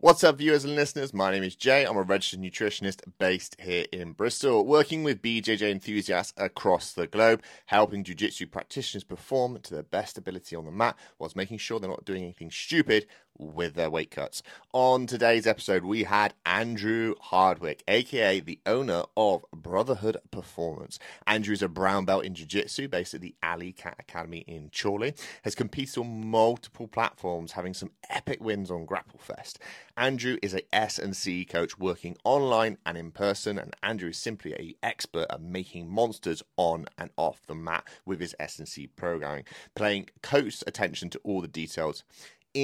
What's up, viewers and listeners? My name is Jay. I'm a registered nutritionist based here in Bristol, working with BJJ enthusiasts across the globe, helping jiu jitsu practitioners perform to their best ability on the mat whilst making sure they're not doing anything stupid with their weight cuts. On today's episode, we had Andrew Hardwick, aka the owner of Brotherhood Performance. Andrew is a brown belt in Jiu Jitsu based at the Alley Cat Academy in Chorley, has competed on multiple platforms, having some epic wins on Grapplefest. Andrew is a S&C coach working online and in person, and Andrew is simply a expert at making monsters on and off the mat with his S&C programming, paying close attention to all the details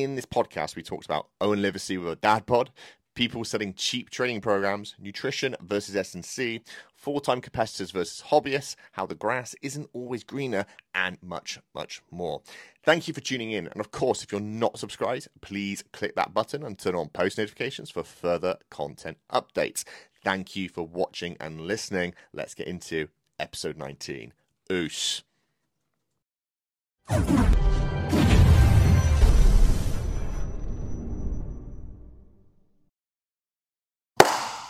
in this podcast, we talked about Owen Livesey with a dad bod, people selling cheap training programs, nutrition versus S&C, full-time competitors versus hobbyists, how the grass isn't always greener, and much, much more. Thank you for tuning in. And of course, if you're not subscribed, please click that button and turn on post notifications for further content updates. Thank you for watching and listening. Let's get into episode 19. Oos.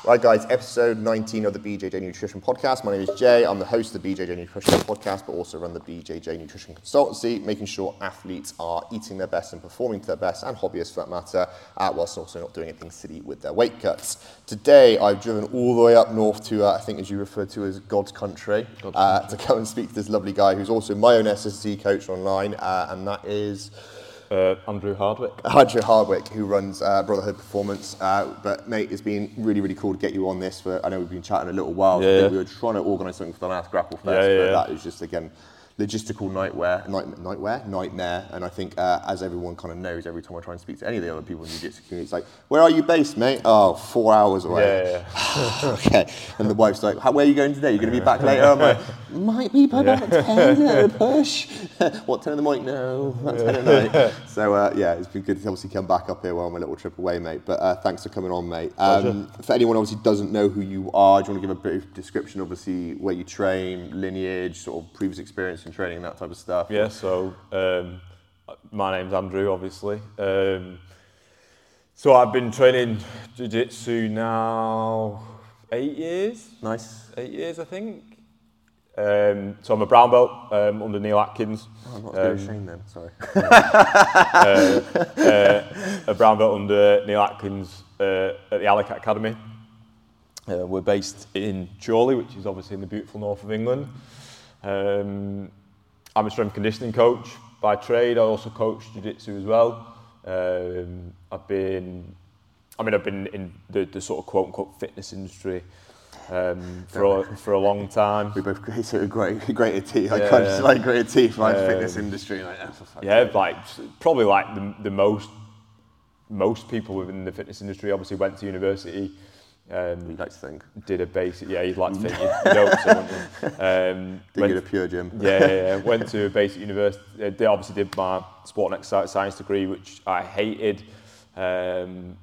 Right, guys, episode 19 of the BJJ Nutrition Podcast. My name is Jay. I'm the host of the BJJ Nutrition Podcast, but also run the BJJ Nutrition Consultancy, making sure athletes are eating their best and performing to their best, and hobbyists for that matter, uh, whilst also not doing anything silly with their weight cuts. Today, I've driven all the way up north to, uh, I think, as you refer to as God's country, God's uh, country. to go and speak to this lovely guy who's also my own S&C coach online, uh, and that is. Uh, Andrew Hardwick. Andrew Hardwick, who runs uh, Brotherhood Performance. Uh, but mate, it's been really, really cool to get you on this. For I know we've been chatting a little while. Yeah. We were trying to organise something for the last Grapple Fest, yeah, yeah, but that is just again logistical nightmare, night, nightmare, nightmare. And I think, uh, as everyone kind of knows, every time I try and speak to any of the other people in the jiu-jitsu community, it's like, "Where are you based, mate?" Oh, four hours away. Yeah, yeah. okay. And the wife's like, "Where are you going today? You're going to be back later?" I'm like, "Might be by about ten at a push." what ten in the morning? No, that's ten at night. So uh, yeah, it's been good to obviously come back up here while I'm a little trip away, mate. But uh, thanks for coming on, mate. Um, for anyone obviously doesn't know who you are, do you want to give a brief description, obviously where you train, lineage, sort of previous experience in training, that type of stuff? Yeah, so um, my name's Andrew, obviously. Um, so I've been training jiu-jitsu now eight years. Nice. Eight years, I think. Um, so I'm a brown belt um, under Neil Atkins. Oh, I'm not um, Shane then, sorry. uh, uh, a brown belt under Neil Atkins uh, at the Alley Cat Academy. Uh, we're based in Chorley, which is obviously in the beautiful north of England. Um, I'm a strength conditioning coach by trade. I also coach jiu-jitsu as well. Um, I've been, I mean, I've been in the, the sort of quote unquote fitness industry um, for a, for a long time. We both created a great, great teeth. I yeah, can't just like great teeth, like um, fitness industry. Like, yeah, like probably like the, the most most people within the fitness industry obviously went to university. Um, you'd like to think. Did a basic, yeah, you'd like to think. You'd, hope so, you? Um, did went, get a pure gym. yeah, yeah, yeah. Went to a basic university. Uh, they obviously did my sport and exercise science degree, which I hated. Um,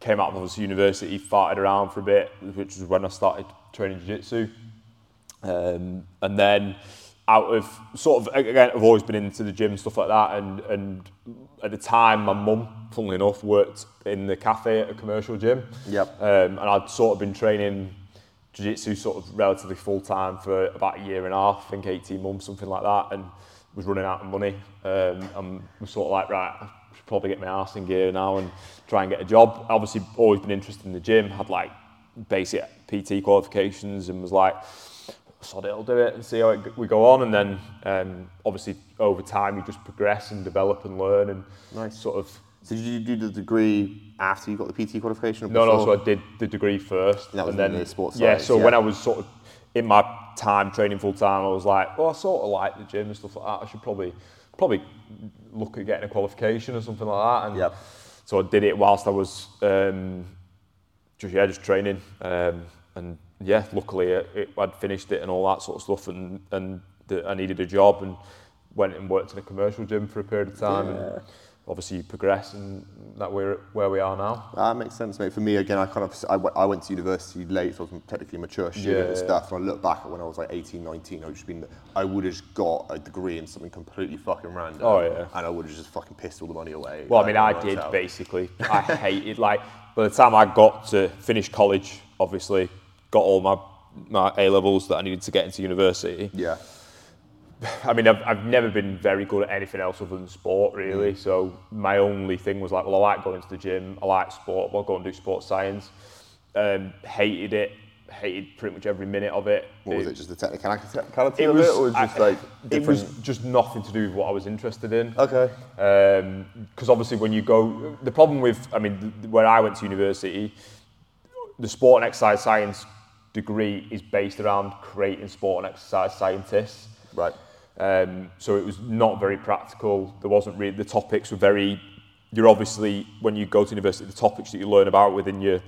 came out of university, farted around for a bit, which was when I started training jiu-jitsu. Um, and then out of sort of again I've always been into the gym stuff like that and and at the time my mum funnily enough worked in the cafe at a commercial gym. Yep. Um, and I'd sort of been training jiu-jitsu sort of relatively full time for about a year and a half I think 18 months something like that and was running out of money. Um, and was sort of like right I should probably get my ass in gear now and try and get a job. Obviously always been interested in the gym had like basic PT qualifications and was like sod it, I'll do it and see how it, we go on. And then um, obviously over time you just progress and develop and learn and nice. sort of. So did you do the degree after you got the PT qualification? no, no. So I did the degree first. And that was and then the sports. Yeah. Science, so yeah. when I was sort of in my time training full time, I was like, well, I sort of like the gym and stuff like that. I should probably probably look at getting a qualification or something like that. And yep. so I did it whilst I was um, just yeah just training um, and yeah, luckily it, it, I'd finished it and all that sort of stuff, and and the, I needed a job and went and worked in a commercial gym for a period of time. Yeah. obviously you progress, and that we're where we are now. Ah, that makes sense, mate. For me, again, I kind of I, w- I went to university late, so I was technically mature student Yeah, and stuff. And I look back at when I was like 18, 19, I would just been, I would have just got a degree in something completely fucking random. Oh, yeah. And I would have just fucking pissed all the money away. Well, I mean, I did basically. I hated like by the time I got to finish college, obviously got all my my A levels that I needed to get into university. Yeah. I mean, I've, I've never been very good at anything else other than sport, really. So my only thing was like, well, I like going to the gym, I like sport, well, go and do sports science. Um, hated it, hated pretty much every minute of it. What was it? Just the technicality It of was, it, or just I- like it was just nothing to do with what I was interested in. Okay. Because obviously, when you go, the problem with, I mean, where I went to university, the sport and exercise science degree is based around creating sport and exercise scientists. Right. Um, so it was not very practical. There wasn't really, the topics were very, you're obviously, when you go to university, the topics that you learn about within your,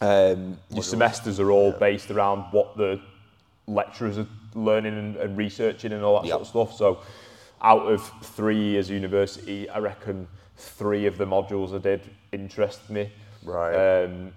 um, your semesters are all based around what the lecturers are learning and, and researching and all that sort of stuff. So out of three years of university, I reckon three of the modules I did interest me. Right. Um,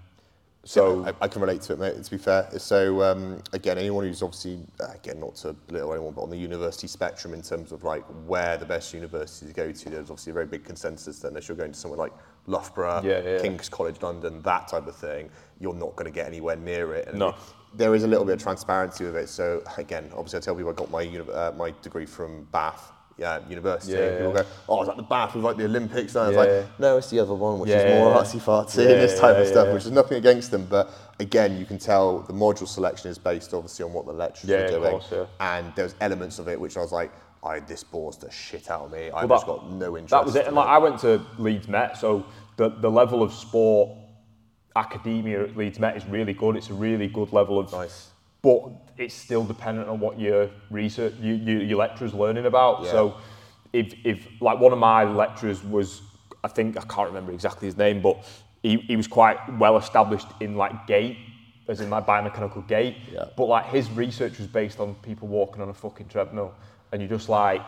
so I, I can relate to it, mate. To be fair, so um, again, anyone who's obviously again not to belittle anyone, but on the university spectrum in terms of like where the best universities go to, there's obviously a very big consensus that unless you're going to somewhere like Loughborough, Yeah, yeah. King's College London, that type of thing, you're not going to get anywhere near it. And No. there is a little bit of transparency with it. So again, obviously, I tell people I got my uh, my degree from Bath. Yeah, university. Yeah, People yeah. go, oh, it's that the Bath with like the Olympics? And I was like, no, it's the other one, which is more artsy fartsy and this type of stuff, which is nothing against them. But again, you can tell the module selection is based obviously on what the lecturers Yeah, are of doing. course, yeah. And there's elements of it which I was like, I this bores the shit out of me. I've Well, just got no interest. That was it. And like I went to Leeds Met, so the, the level of sport academia at Leeds Met is really good. It's a really good level of. Nice. But it's still dependent on what your research, you, you, your lecturer's learning about. Yeah. So, if, if like one of my lecturers was, I think I can't remember exactly his name, but he, he was quite well established in like gait, as in like biomechanical gait. Yeah. But like his research was based on people walking on a fucking treadmill, and you're just like,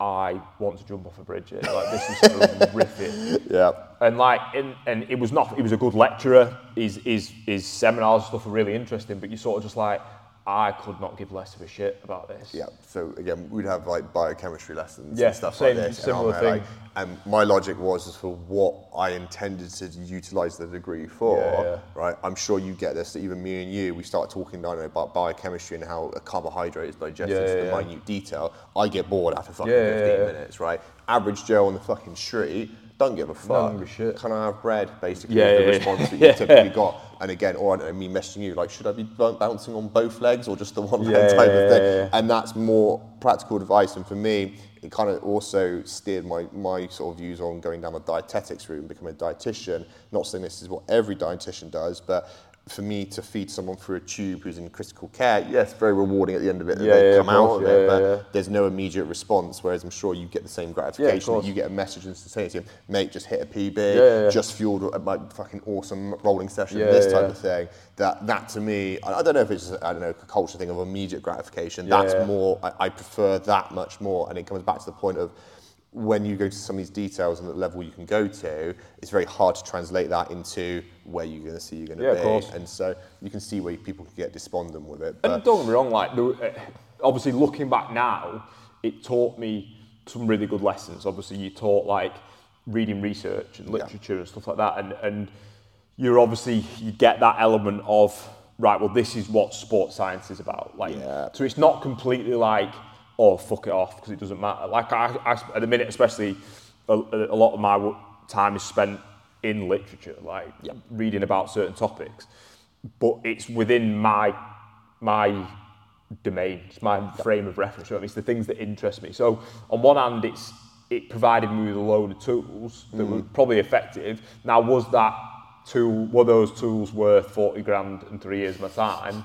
I want to jump off a bridge. here. Like this is horrific. Yeah. And like, and, and it was not. He was a good lecturer. His his his seminars and stuff were really interesting. But you sort of just like, I could not give less of a shit about this. Yeah. So again, we'd have like biochemistry lessons Yeah, and stuff same- like this. similar and, thing. Like, and my logic was as for what I intended to utilise the degree for. Yeah, yeah. Right. I'm sure you get this. That even me and you, we start talking, know, about biochemistry and how a carbohydrate is digested Yeah, to the minute detail. I get bored after fucking Yeah, yeah, 15 yeah. minutes. Right. Average Joe on the fucking street. Don't give a fuck. a shit. Can I have bread? Basically, Yeah, is the yeah, yeah. response that you typically got. And again, or I don't know, me messaging you, like, should I be bouncing on both legs or just the one leg type of thing? And that's more practical advice. And for me, it kind of also steered my, my sort of views on going down the dietetics route and becoming a dietitian. Not saying this is what every dietitian does, but for me to feed someone through a tube who's in critical care, yes, very rewarding at the end of it that Yeah, they yeah, come out of yeah, it, but there's no immediate response. Whereas I'm sure you get the same gratification. you get a message instantaneously, mate, just hit a PB, just fueled a like, fucking awesome rolling session, this type of thing. That that to me, I, I don't know if it's I don't know a culture thing of immediate gratification. Yeah, That's more. I, I prefer that much more, and it comes back to the point of when you go to some of these details and the level you can go to, it's very hard to translate that into where you're going to see you're going to Yeah, be. of course. And so you can see where people can get despondent with it. And don't get me wrong, like uh, obviously looking back now, it taught me some really good lessons. Obviously, you taught like reading research and literature and stuff like that, and and you're obviously you get that element of right. Well, this is what sports science is about. Like, Yeah. so it's not completely like oh fuck it off because it doesn't matter. Like I, I at the minute, especially a, a lot of my time is spent in literature, like reading about certain topics. But it's within my my domain, it's my frame of reference. you know I mean? It's the things that interest me. So on one hand, it's it provided me with a load of tools that were mm-hmm. probably effective. Now, was that tool were those tools worth forty grand and three years of my time?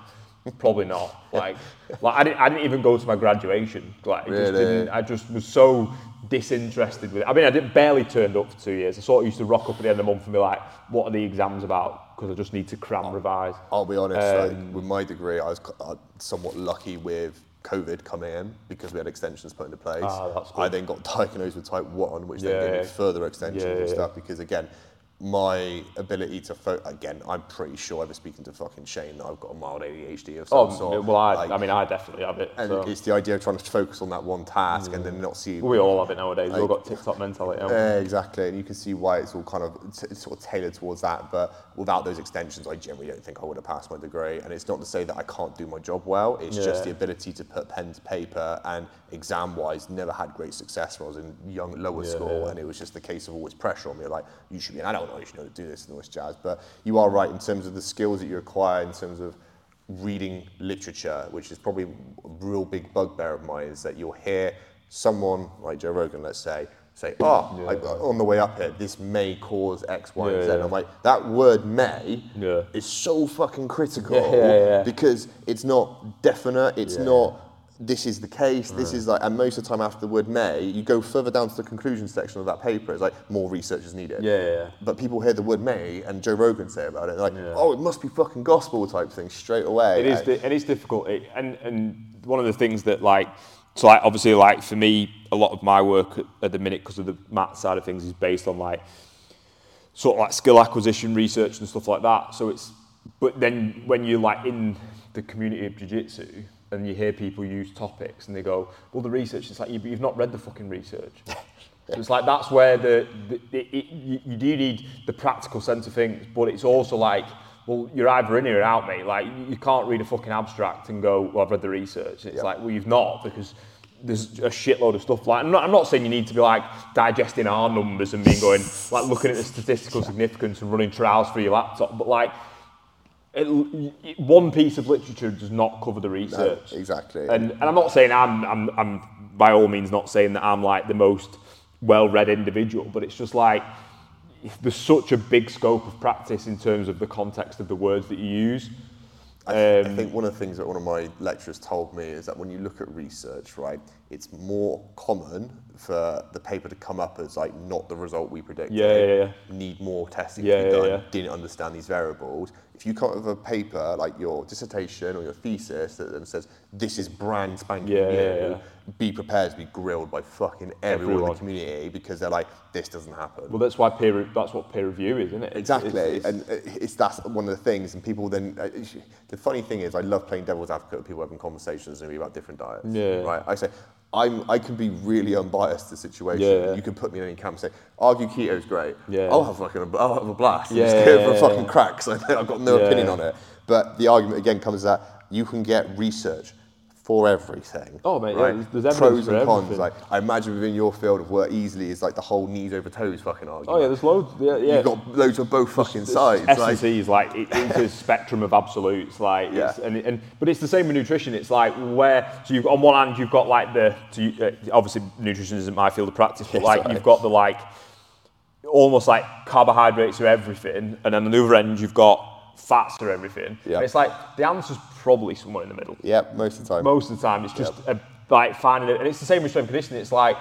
Probably not. Like, like I didn't, I didn't even go to my graduation. Like, it just Really? didn't. I just was so disinterested with it. I mean, I didn't barely turned up for two years. I sort of used to rock up at the end of the month and be like, "What are the exams about?" Because I just need to cram revise. I'll be honest, Um, like, with my degree, I was uh, somewhat lucky with COVID coming in because we had extensions put into place. Ah, I then got diagnosed with type 1, which Yeah, then gave me further extensions Yeah, and yeah. stuff because, again, my ability to fo- again, I'm pretty sure I was speaking to fucking Shane that I've got a mild ADHD of some Oh, sort. well, I, Like, I mean, I definitely have it. and So. it's the idea of trying to focus on that one task and then mm. not see We all have it nowadays. We've all Like- got TikTok mentality. Yeah, exactly, and you can see why it's all kind of t- sort of tailored towards that. But without those extensions, I generally don't think I would have passed my degree. And it's not to say that I can't do my job well. It's just the ability to put pen to paper. And exam-wise, never had great success when I was in young lower Yeah, school, yeah. and it was just the case of always pressure on me, like you should be an adult now, you should know how to do this and all this jazz. But you are right in terms of the skills that you acquire in terms of reading literature, which is probably a real big bugbear of mine, is that you'll hear someone like Joe Rogan, let's say, say, ah, oh, like, on the way up here, this may cause X, Y, and Yeah, Z. yeah. I'm like, that word may Yeah. is so fucking critical Yeah, yeah, yeah. because it's not definite, it's Yeah. not this is the case, this is like, and most of the time after the word may, you go further down to the conclusion section of that paper, it's like more research is needed. Yeah, yeah, yeah. But people hear the word may and Joe Rogan say about it, like, Yeah. oh, it must be fucking gospel type thing straight away. It is, di- and it's difficult. It, and and one of the things that like, so like obviously like for me, a lot of my work at, at the minute because of the math side of things is based on like sort of like skill acquisition research and stuff like that. So it's, but then when you're like in the community of jiu-jitsu and you hear people use topics and they go, well, the research is like, you, you've not read the fucking research. so it's like, that's where the, the it, it, you, you do need the practical sense of things, but it's also like, well, you're either in here or out, mate. Like, you- can't read a fucking abstract and go, well, I've read the research. It's Yeah. like, well, you've not because there's a shitload of stuff. Like, I'm not, I'm not saying you need to be like digesting our numbers and being going, like, looking at the statistical significance and running trials for your laptop, but like, it, one piece of literature does not cover the research. exactly. And, and I'm not saying I'm, I'm, I'm by all means not saying that I'm like the most well-read individual, but it's just like there's such a big scope of practice in terms of the context of the words that you use. I, Um, I think one of the things that one of my lecturers told me is that when you look at research, right, it's more common for the paper to come up as like not the result we predicted. Yeah, yeah, yeah. Need more testing Yeah, to be yeah, done. yeah. Didn't understand these variables. If you come up with a paper like your dissertation or your thesis that then says this is brand spanking Yeah, new, yeah, yeah. be prepared to be grilled by fucking everyone, in the community because they're like this doesn't happen. Well, that's why peer re- that's what peer review is, isn't it? Exactly, it's- it's- and it's that's one of the things. And people then, uh, the funny thing is, I love playing devil's advocate with people having conversations me about different diets. Yeah. Right. I say, I'm, I can be really unbiased to the situation. Yeah. You can put me in any camp and say, argue keto is great. Yeah. I'll have fucking, a, I'll have a blast. Yeah, Yeah. Just go yeah, for a fucking yeah. crack. So I've got no Yeah. opinion on it. But the argument again comes that you can get research for everything. Oh, mate, yeah, right? there's- there's Pros and cons. everything. Like I imagine within your field of work, easily is like the whole knees over toes fucking argument. oh yeah, there's loads. Yeah, yeah. You've got loads of both fucking sides. S like- and C is like it, it's a spectrum of absolutes, like Yeah. it's, and, and but it's the same with nutrition. It's like where so you've on one hand you've got like the so uh, obviously nutrition isn't my field of practice, but like you've got the like almost like carbohydrates are everything, and then on the other end you've got fats are everything. And it's like the answer's probably somewhere in the middle. Yeah, most of the time. Most of the time, it's just a, like finding it, and it's the same with strength conditioning. It's like,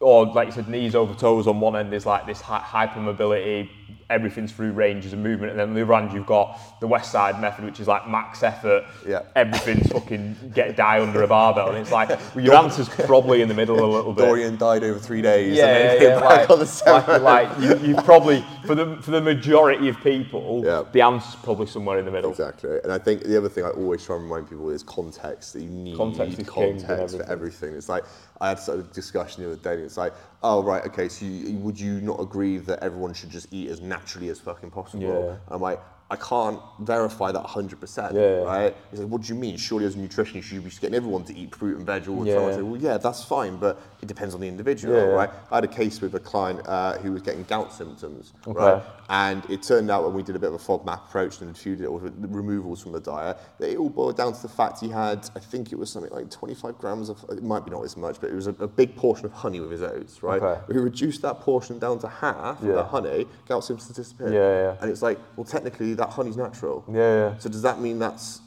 or like you said, knees over toes on one end is like this hypermobility, everything's through ranges of movement, and then on the other end you've got the West Side method, which is like max effort, Yeah. everything's fucking get die under a barbell, and it's like well, your answer's probably in the middle a little bit. Dorian died over three days. Yeah, and then yeah, yeah, back like, on the like, like you, you probably for the for the majority of people, Yeah. the answer's probably somewhere in the middle. Exactly. And I think the other thing I always try and remind people is context. That you need Context in context for everything. It's like I had sort of discussion the other day. And it's like, oh right, okay. So you, would you not agree that everyone should just eat as naturally as fucking possible? Yeah. I'm like, I can't verify that 100%. Yeah. Right? He's like, what do you mean? Surely as a nutritionist, you should be getting everyone to eat fruit and veg all the Yeah. time. I say, well, yeah, that's fine, but it depends on the individual, Yeah. right? I had a case with a client uh, who was getting gout symptoms, Okay. right? And it turned out when we did a bit of a FODMAP approach and few removals from the diet, that it all boiled down to the fact he had, I think it was something like 25 grams of, it might be not as much, but it was a, a big portion of honey with his oats, right? Okay. We reduced that portion down to half of the honey, gout symptoms disappeared. Yeah, yeah. And it's like, well, technically that honey's natural. Yeah, yeah. So does that mean that's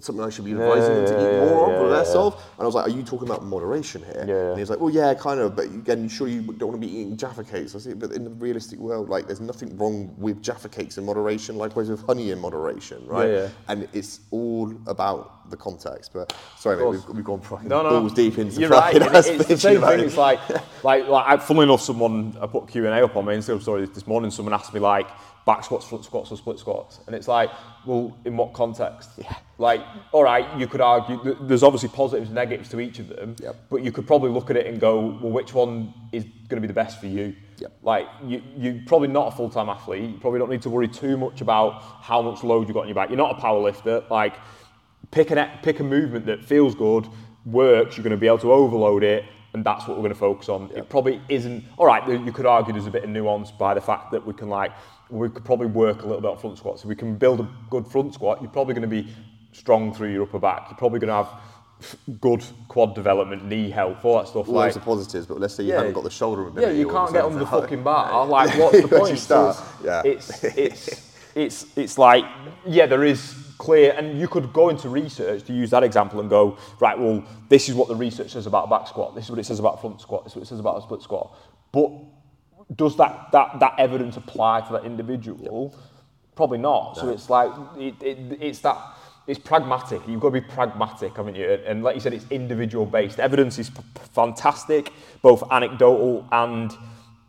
something I should be advising them to yeah, eat yeah, more of yeah, or less yeah. of? And I was like, are you talking about moderation here? Yeah. And he's like, well, yeah, kind of, but again, you sure you don't want to be eating Jaffa cakes? I said, but in the realistic world, like, there's nothing wrong with Jaffa cakes in moderation, likewise with honey in moderation, right? Yeah, yeah. And it's all about the context. But sorry, mate, we've, we've gone fucking No, no, balls deep into You're right. fucking and it- it's the same thing. it. It's like, like, like, funnily enough, someone I put Q and A up on my Instagram story this morning. Someone asked me like back squats, front squats, or split squats, and it's like, well, in what context? Yeah. Like, all right, you could argue th- there's obviously positives and negatives to each of them, Yep. but you could probably look at it and go, well, which one is going to be the best for you? Yep. Like, you, you're probably not a full time athlete. You probably don't need to worry too much about how much load you've got on your back. You're not a power lifter. Like, pick an pick a movement that feels good, works. You're going to be able to overload it, and that's what we're going to focus on. It probably isn't. All right, you could argue there's a bit of nuance by the fact that we can like we could probably work a little bit on front squats. If we can build a good front squat, you're probably going to be strong through your upper back. You're probably going to have good quad development, knee health, all that stuff. Loads like, of positives, but let's say you Yeah. haven't got the shoulder yeah, you can't get on the fucking bar. Like, what's the point? Start, yeah. It's it's it's it's like yeah, there is clear, and you could go into research to use that example and go right. Well, this is what the research says about a back squat. This is what it says about front squat. This is what it says about a split squat. But does that that that evidence apply to that individual? Probably not. So it's like it, it, it's that it's pragmatic. You've got to be pragmatic, haven't you? And, like you said, it's individual based. Evidence is p- fantastic, both anecdotal and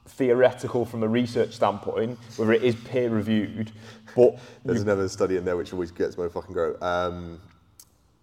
theoretical from a research standpoint, whether it is peer reviewed. But There's another study in there which always gets my fucking grow. Um,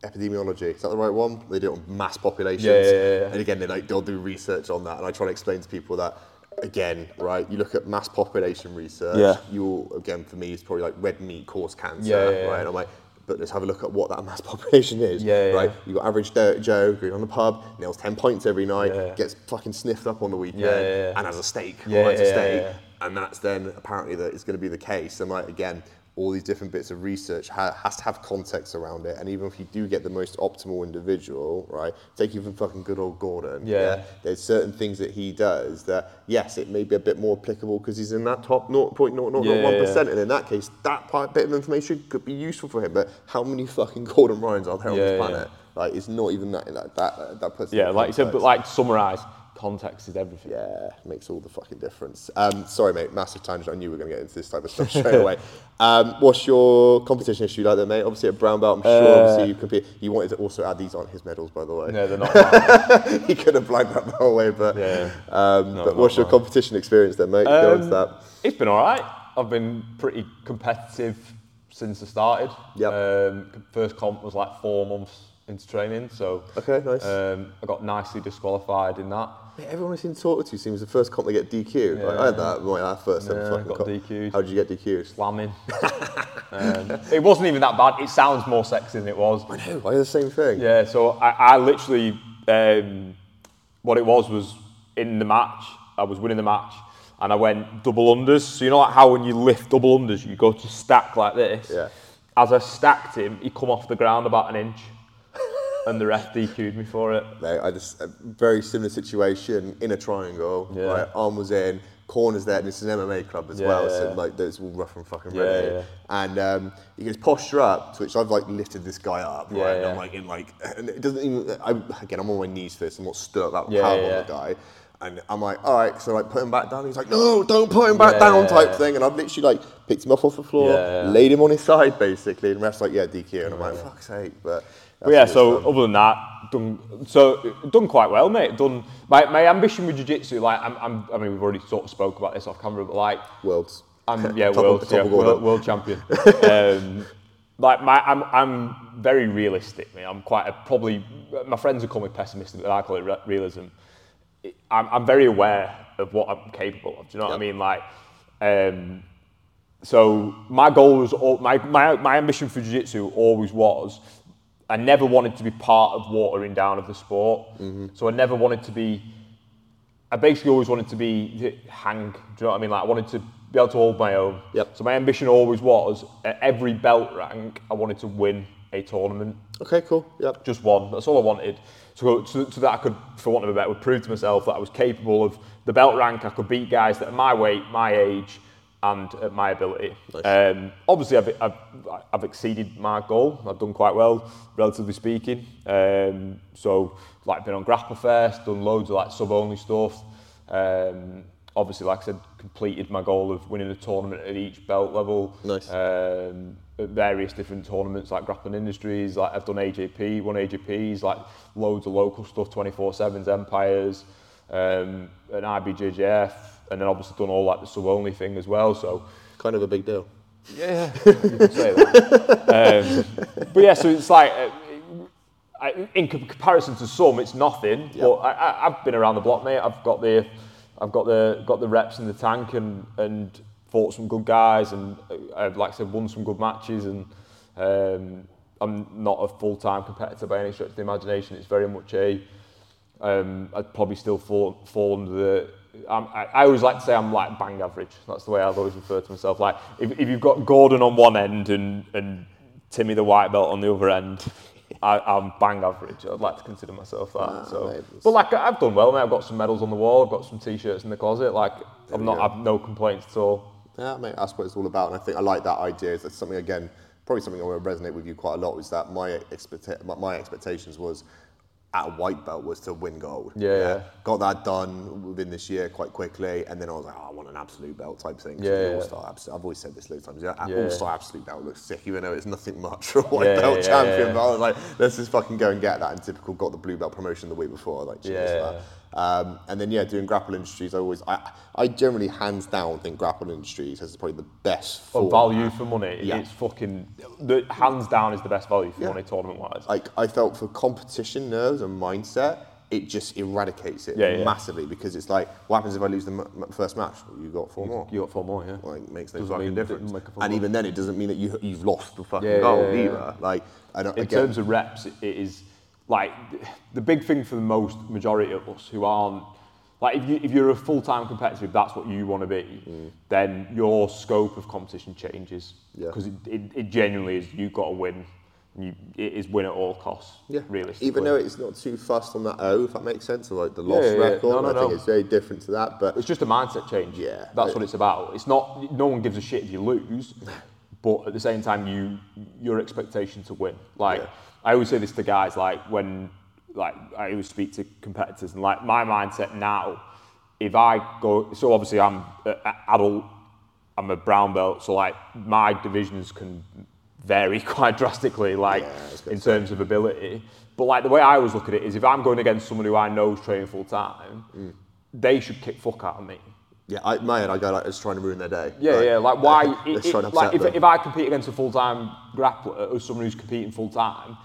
epidemiology, is that the right one? They do it on mass populations. Yeah, yeah, yeah, yeah. And again, they like they'll do research on that, and I try to explain to people that. Again, right? You look at mass population research. Yeah. You'll again for me, it's probably like red meat cause cancer, Yeah, yeah, yeah. right? And I'm like, but let's have a look at what that mass population is, Yeah, right? You got average Joe, Joe going on the pub, nails ten points every night, gets fucking sniffed up on the weekend, and has a steak, Yeah, a steak, yeah. and that's then apparently that is going to be the case. And like again, all these different bits of research ha- has to have context around it. And even if you do get the most optimal individual, right? Take even fucking good old Gordon. Yeah. There's certain things that he does that yes, it may be a bit more applicable because he's in that top 0.001%, Yeah, yeah, yeah. and in that case, that part, bit of information could be useful for him. But how many fucking Gordon Ryans are there on Yeah, this yeah. planet? Like it's not even that that that, that puts yeah, like you said, but like summarise, context is everything. Yeah, makes all the fucking difference. Um, sorry, mate, massive tangent. I knew we were going to get into this type of stuff straight away. Um, what's your competition issue like there, mate? Obviously at brown belt, I'm sure. obviously you compete. You wanted to also add these on his medals, by the way. No, they're not. he could have blanked that the whole way, but Yeah. um, No, but what's your bad. competition experience then, mate? Go into Um, that. It's been all right. I've been pretty competitive since I started. Yep. Um, first comp was like four months into training, so Okay, nice. um, I got nicely disqualified in that. Mate, everyone I've seen talk to seems the first comp they get DQ'd. Like, I had that, like, that first Yeah, fucking got comp. DQ'd. How did you get DQ'd? Slamming. um, it wasn't even that bad. It sounds more sexy than it was. I know, I had the same thing. Yeah, so I, I literally, um, what it was was in the match, I was winning the match, and I went double unders. So you know like how when you lift double unders, you go to stack like this. Yeah. As I stacked him, he come off the ground about an inch, and the ref DQ'd me for it. Mate, I just a very similar situation in a triangle. Yeah. Right, arm was in, corners there. And it's an MMA club as Yeah, well, yeah, so like there's all rough and fucking ready. yeah. And um, he goes posture up, to which I've like lifted this guy up, right? And I'm like in like, and it doesn't even. I, again, I'm on my knees for this. I'm not stood up that Yeah, power on the guy. And I'm like, all right, so like put him back down. He's like, no, don't put him back Yeah, down, type yeah. thing. And I've literally like picked him up off the floor, Yeah, yeah. laid him on his side basically, and the ref's like, yeah, DQ. And I'm like, fuck's sake, but. But yeah, so done. other than that, done so done quite well, mate. Done my, my ambition with jiu-jitsu, like I'm, I'm, I mean, we've already sort of spoke about this off camera, but like worlds. I'm yeah, world, yeah, world, world champion. um, like my, I'm, I'm very realistic. Mate. I'm quite a, probably. My friends would call me pessimistic, but I call it re- realism. I'm, I'm very aware of what I'm capable of. Do you know what I mean? Like, um, so my goal was al- my, my my ambition for jiu-jitsu always was. I never wanted to be part of watering down of the sport. Mm-hmm. So I never wanted to be I basically always wanted to be hang. Do you know what I mean? Like I wanted to be able to hold my own. Yep. So my ambition always was at every belt rank, I wanted to win a tournament, Okay, cool. Yep. just one. That's all I wanted. So, so, so that I could, for want of a better, would prove to myself that I was capable of the belt rank. I could beat guys that are my weight, my age, and at my ability. Nice. Um, obviously, I've, I've, I've exceeded my goal. I've done quite well, relatively speaking. Um, so, like, been on Grapple Fest, done loads of like sub-only stuff. Um, obviously, like I said, completed my goal of winning a tournament at each belt level. Nice. Um, at various different tournaments like Grappling Industries, like I've done AJP, won AJPs, like loads of local stuff, 24/7s, Empires, um, an IBJJF, and then obviously done all like the sub only thing as well. So Kind of a big deal. yeah, you could say that. um, but yeah, so it's like. Uh, I, in comparison to some, it's nothing. But I, I, I've been around the block, mate. I've got the, I've got the, got the reps in the tank, and and fought some good guys, and uh, I've like I said, won some good matches, and um, I'm not a full time competitor by any stretch of the imagination. It's very much a, um, I'd probably still fall, fall under the. I'm, I, I always like to say I'm like bang average. That's the way I've always referred to myself. Like if, if you've got Gordon on one end and and Timmy the white belt on the other end, I, I'm bang average. I'd like to consider myself that. Ah, so, mate, but like I've done well, mate. I've got some medals on the wall. I've got some t-shirts in the closet. Like I'm not. I've no complaints at all. Yeah, mate, that's what it's all about. And I think I like that idea. Is that something again, probably something that will resonate with you quite a lot. Is that my expecta- my- my expectations was at a white belt was to win gold. Yeah, yeah. Got that done within this year quite quickly, and then I was like, oh, I want an absolute belt type thing. Yeah, yeah. I've always said this loads of times. Yeah, Yeah. all star absolute belt looks sick, even though it's nothing much for a white Yeah, belt yeah, champion. yeah. But I was like, let's just fucking go and get that. And typical got the blue belt promotion the week before. Like, cheers Yeah. for that. Um, and then yeah, doing grapple industries, I always, I, I generally hands down think grapple industries has probably the best For format. value for money, Yeah. it's fucking the hands down is the best value for Yeah. money tournament wise. Like I felt for competition nerves and mindset, it just eradicates it Yeah, yeah. massively because it's like, what happens if I lose the m- first match? Well, you got four more. You got four more, yeah. Like makes no Doesn't fucking difference. And goal. even then, it doesn't mean that you you've lost the fucking Yeah, goal yeah, yeah, either. Like I don't. in again, terms of reps, it is like the big thing for the most majority of us who aren't like if you if you're a full time competitor, if that's what you want to be, then your scope of competition changes Mm. Yeah. because it, it, it genuinely is you've got to win. And you, it is win at all costs. yeah, realistically. even though it's not too fast on that O, if that makes sense, or like the loss Yeah, yeah, record, No, no, I think it's very different to that. But It's just a mindset change. Yeah. That's what it's about. It's not no one gives a shit if you lose, but at the same time you your expectation to win. Like Yeah. I always say this to guys like when like I always speak to competitors and like my mindset now if I go so obviously I'm a, adult I'm a brown belt so like my divisions can vary quite drastically like Yeah, I was gonna in terms of ability but like the way I always look at it is if I'm going against someone who I know is training full time Mm. they should kick fuck out of me yeah, I, my head, I go like, it's trying to ruin their day. yeah, yeah. Like why? it- it- like if, them. if I compete against a full-time grappler or someone who's competing full-time,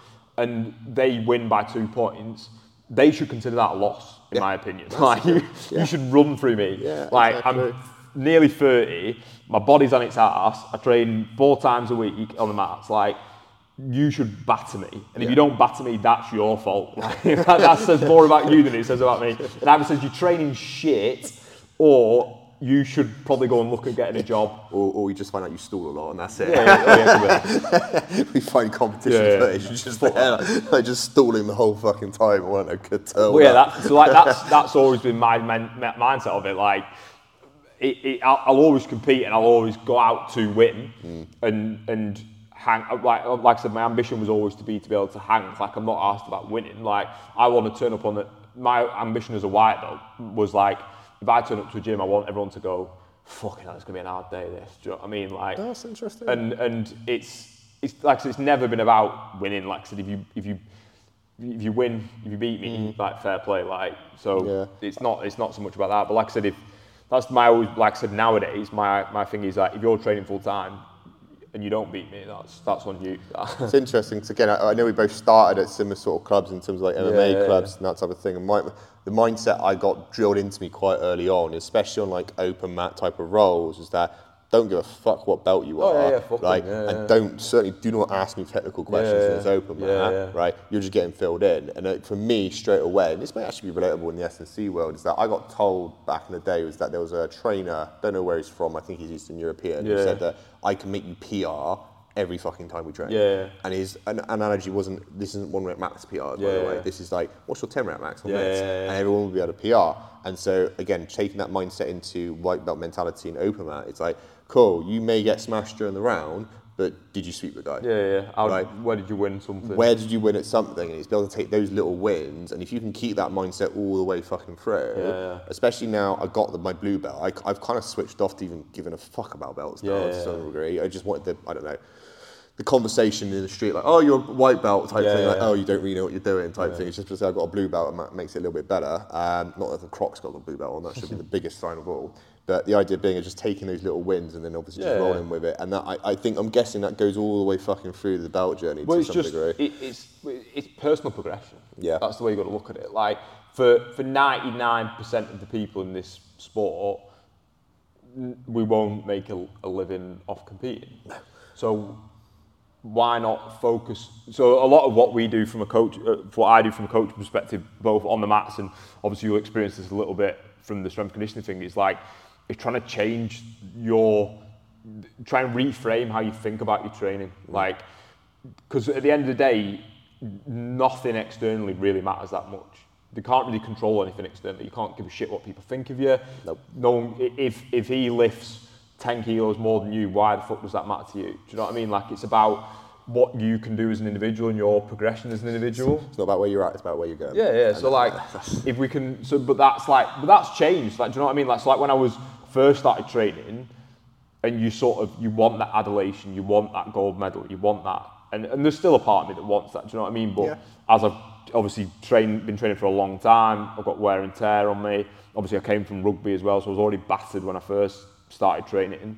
and they win by two points, they should consider that a loss, in Yeah. my opinion. Like you, Yeah. you should run through me. Yeah, like exactly. I'm nearly thirty. My body's on its ass. I train four times a week on the mats. Like. You should batter me, and if you don't batter me, that's your fault. Like, that, that says more about you than it says about me. It either says you're training shit, or you should probably go and look at getting a job. Or, or you just find out you stall a lot and that's it. Yeah, yeah, yeah, yeah. we find competition Yeah, yeah. footage, you're just there, like, just stalling the whole fucking time. weren't a good turn. Well, yeah, that, so like that's that's always been my men, mindset of it. Like, it, it, I'll, I'll always compete and I'll always go out to win, hmm. and and hang. Like like I said, my ambition was always to be to be able to hang. Like I'm not asked about winning. Like I want to turn up on the. My ambition as a white belt was like, if I turn up to a gym, I want everyone to go. Fucking hell, it's gonna be an hard day. This, do you know what I mean? Like, That's interesting. and and it's it's like it's never been about winning. Like I said, if you if you if you win, if you beat me, like fair play. Like so, Mm. Yeah. it's not it's not so much about that. But like I said, if that's my always like I said nowadays, my my thing is like if you're training full time and you don't beat me, that's that's on you. It's interesting because again, I, I know we both started at similar sort of clubs in terms of like MMA Yeah, yeah, clubs and that type of thing. And my, the mindset I got drilled into me quite early on, especially on like open mat type of rolls, is that don't give a fuck what belt you Oh, are, yeah, yeah, fuck like, them, yeah, and yeah. don't certainly do not ask me technical questions Yeah, in this open mat, yeah. right? You're just getting filled in. And uh, for me, straight away, and this may actually be relatable in the S&C world, is that I got told back in the day was that there was a trainer, don't know where he's from, I think he's Eastern European, who said that I can make you PR every fucking time we train. Yeah. And his an- analogy wasn't this isn't one rep max PR by the Yeah, way. yeah. This is like what's your ten rep max on Yeah, this? And everyone will be able to PR. And so again, taking that mindset into white belt mentality and open mat, it's like cool. You may get smashed during the round, but did you sweep the guy? Yeah, yeah. How, Right. Where did you win something? Where did you win at something? And it's be able to take those little wins, and if you can keep that mindset all the way fucking through, Yeah, yeah. especially now I got the, my blue belt, I, I've kind of switched off to even giving a fuck about belts now Yeah, to some degree. I just wanted the, I don't know, the conversation in the street, like, oh, you're a white belt type thing, like, oh, you don't really know what you're doing type thing. It's just because I've got a blue belt and that makes it a little bit better. Um, not that the Croc's got the blue belt on, that should be the biggest sign of all. But the idea being is just taking those little wins and then obviously Yeah, just yeah. rolling with it. And that I, I think I'm guessing that goes all the way fucking through the belt journey Well, to some just degree. it, it's it's personal progression. Yeah. that's the way you got to look at it. Like for for ninety nine percent of the people in this sport, we won't make a, a living off competing. So why not focus? So a lot of what we do from a coach, uh, what I do from a coach perspective, both on the mats and obviously you'll experience this a little bit from the strength conditioning thing. Is like it's trying to change your, try and reframe how you think about your training. Mm. Like because at the end of the day, nothing externally really matters that much. You can't really control anything externally. You can't give a shit what people think of you. Nope. No, one- if if he lifts ten kilos more than you, why the fuck does that matter to you? Do you know what I mean? Like it's about what you can do as an individual and your progression as an individual. It's not about where you're at, it's about where you're going. Yeah, yeah. So uh, like, if we can, so but that's like, but that's changed. Like, do you know what I mean? Like, so like when I was first started training, and you sort of you want that adulation, you want that gold medal, you want that, and and there's still a part of me that wants that. Do you know what I mean? But Yeah. as I've obviously trained, been training for a long time, I've got wear and tear on me. Obviously, I came from rugby as well, so I was already battered when I first started training.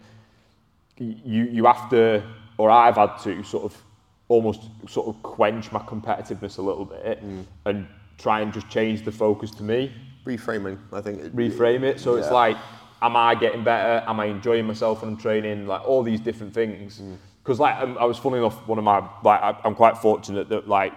You you have to, or I've had to sort of almost sort of quench my competitiveness a little bit mm. and try and just change the focus to me Reframing, I think. reframe it. So it's like, am I getting better? Am I enjoying myself when I'm training? Like all these different things. Mm. Because like um, I was funny enough, one of my like I, I'm quite fortunate that like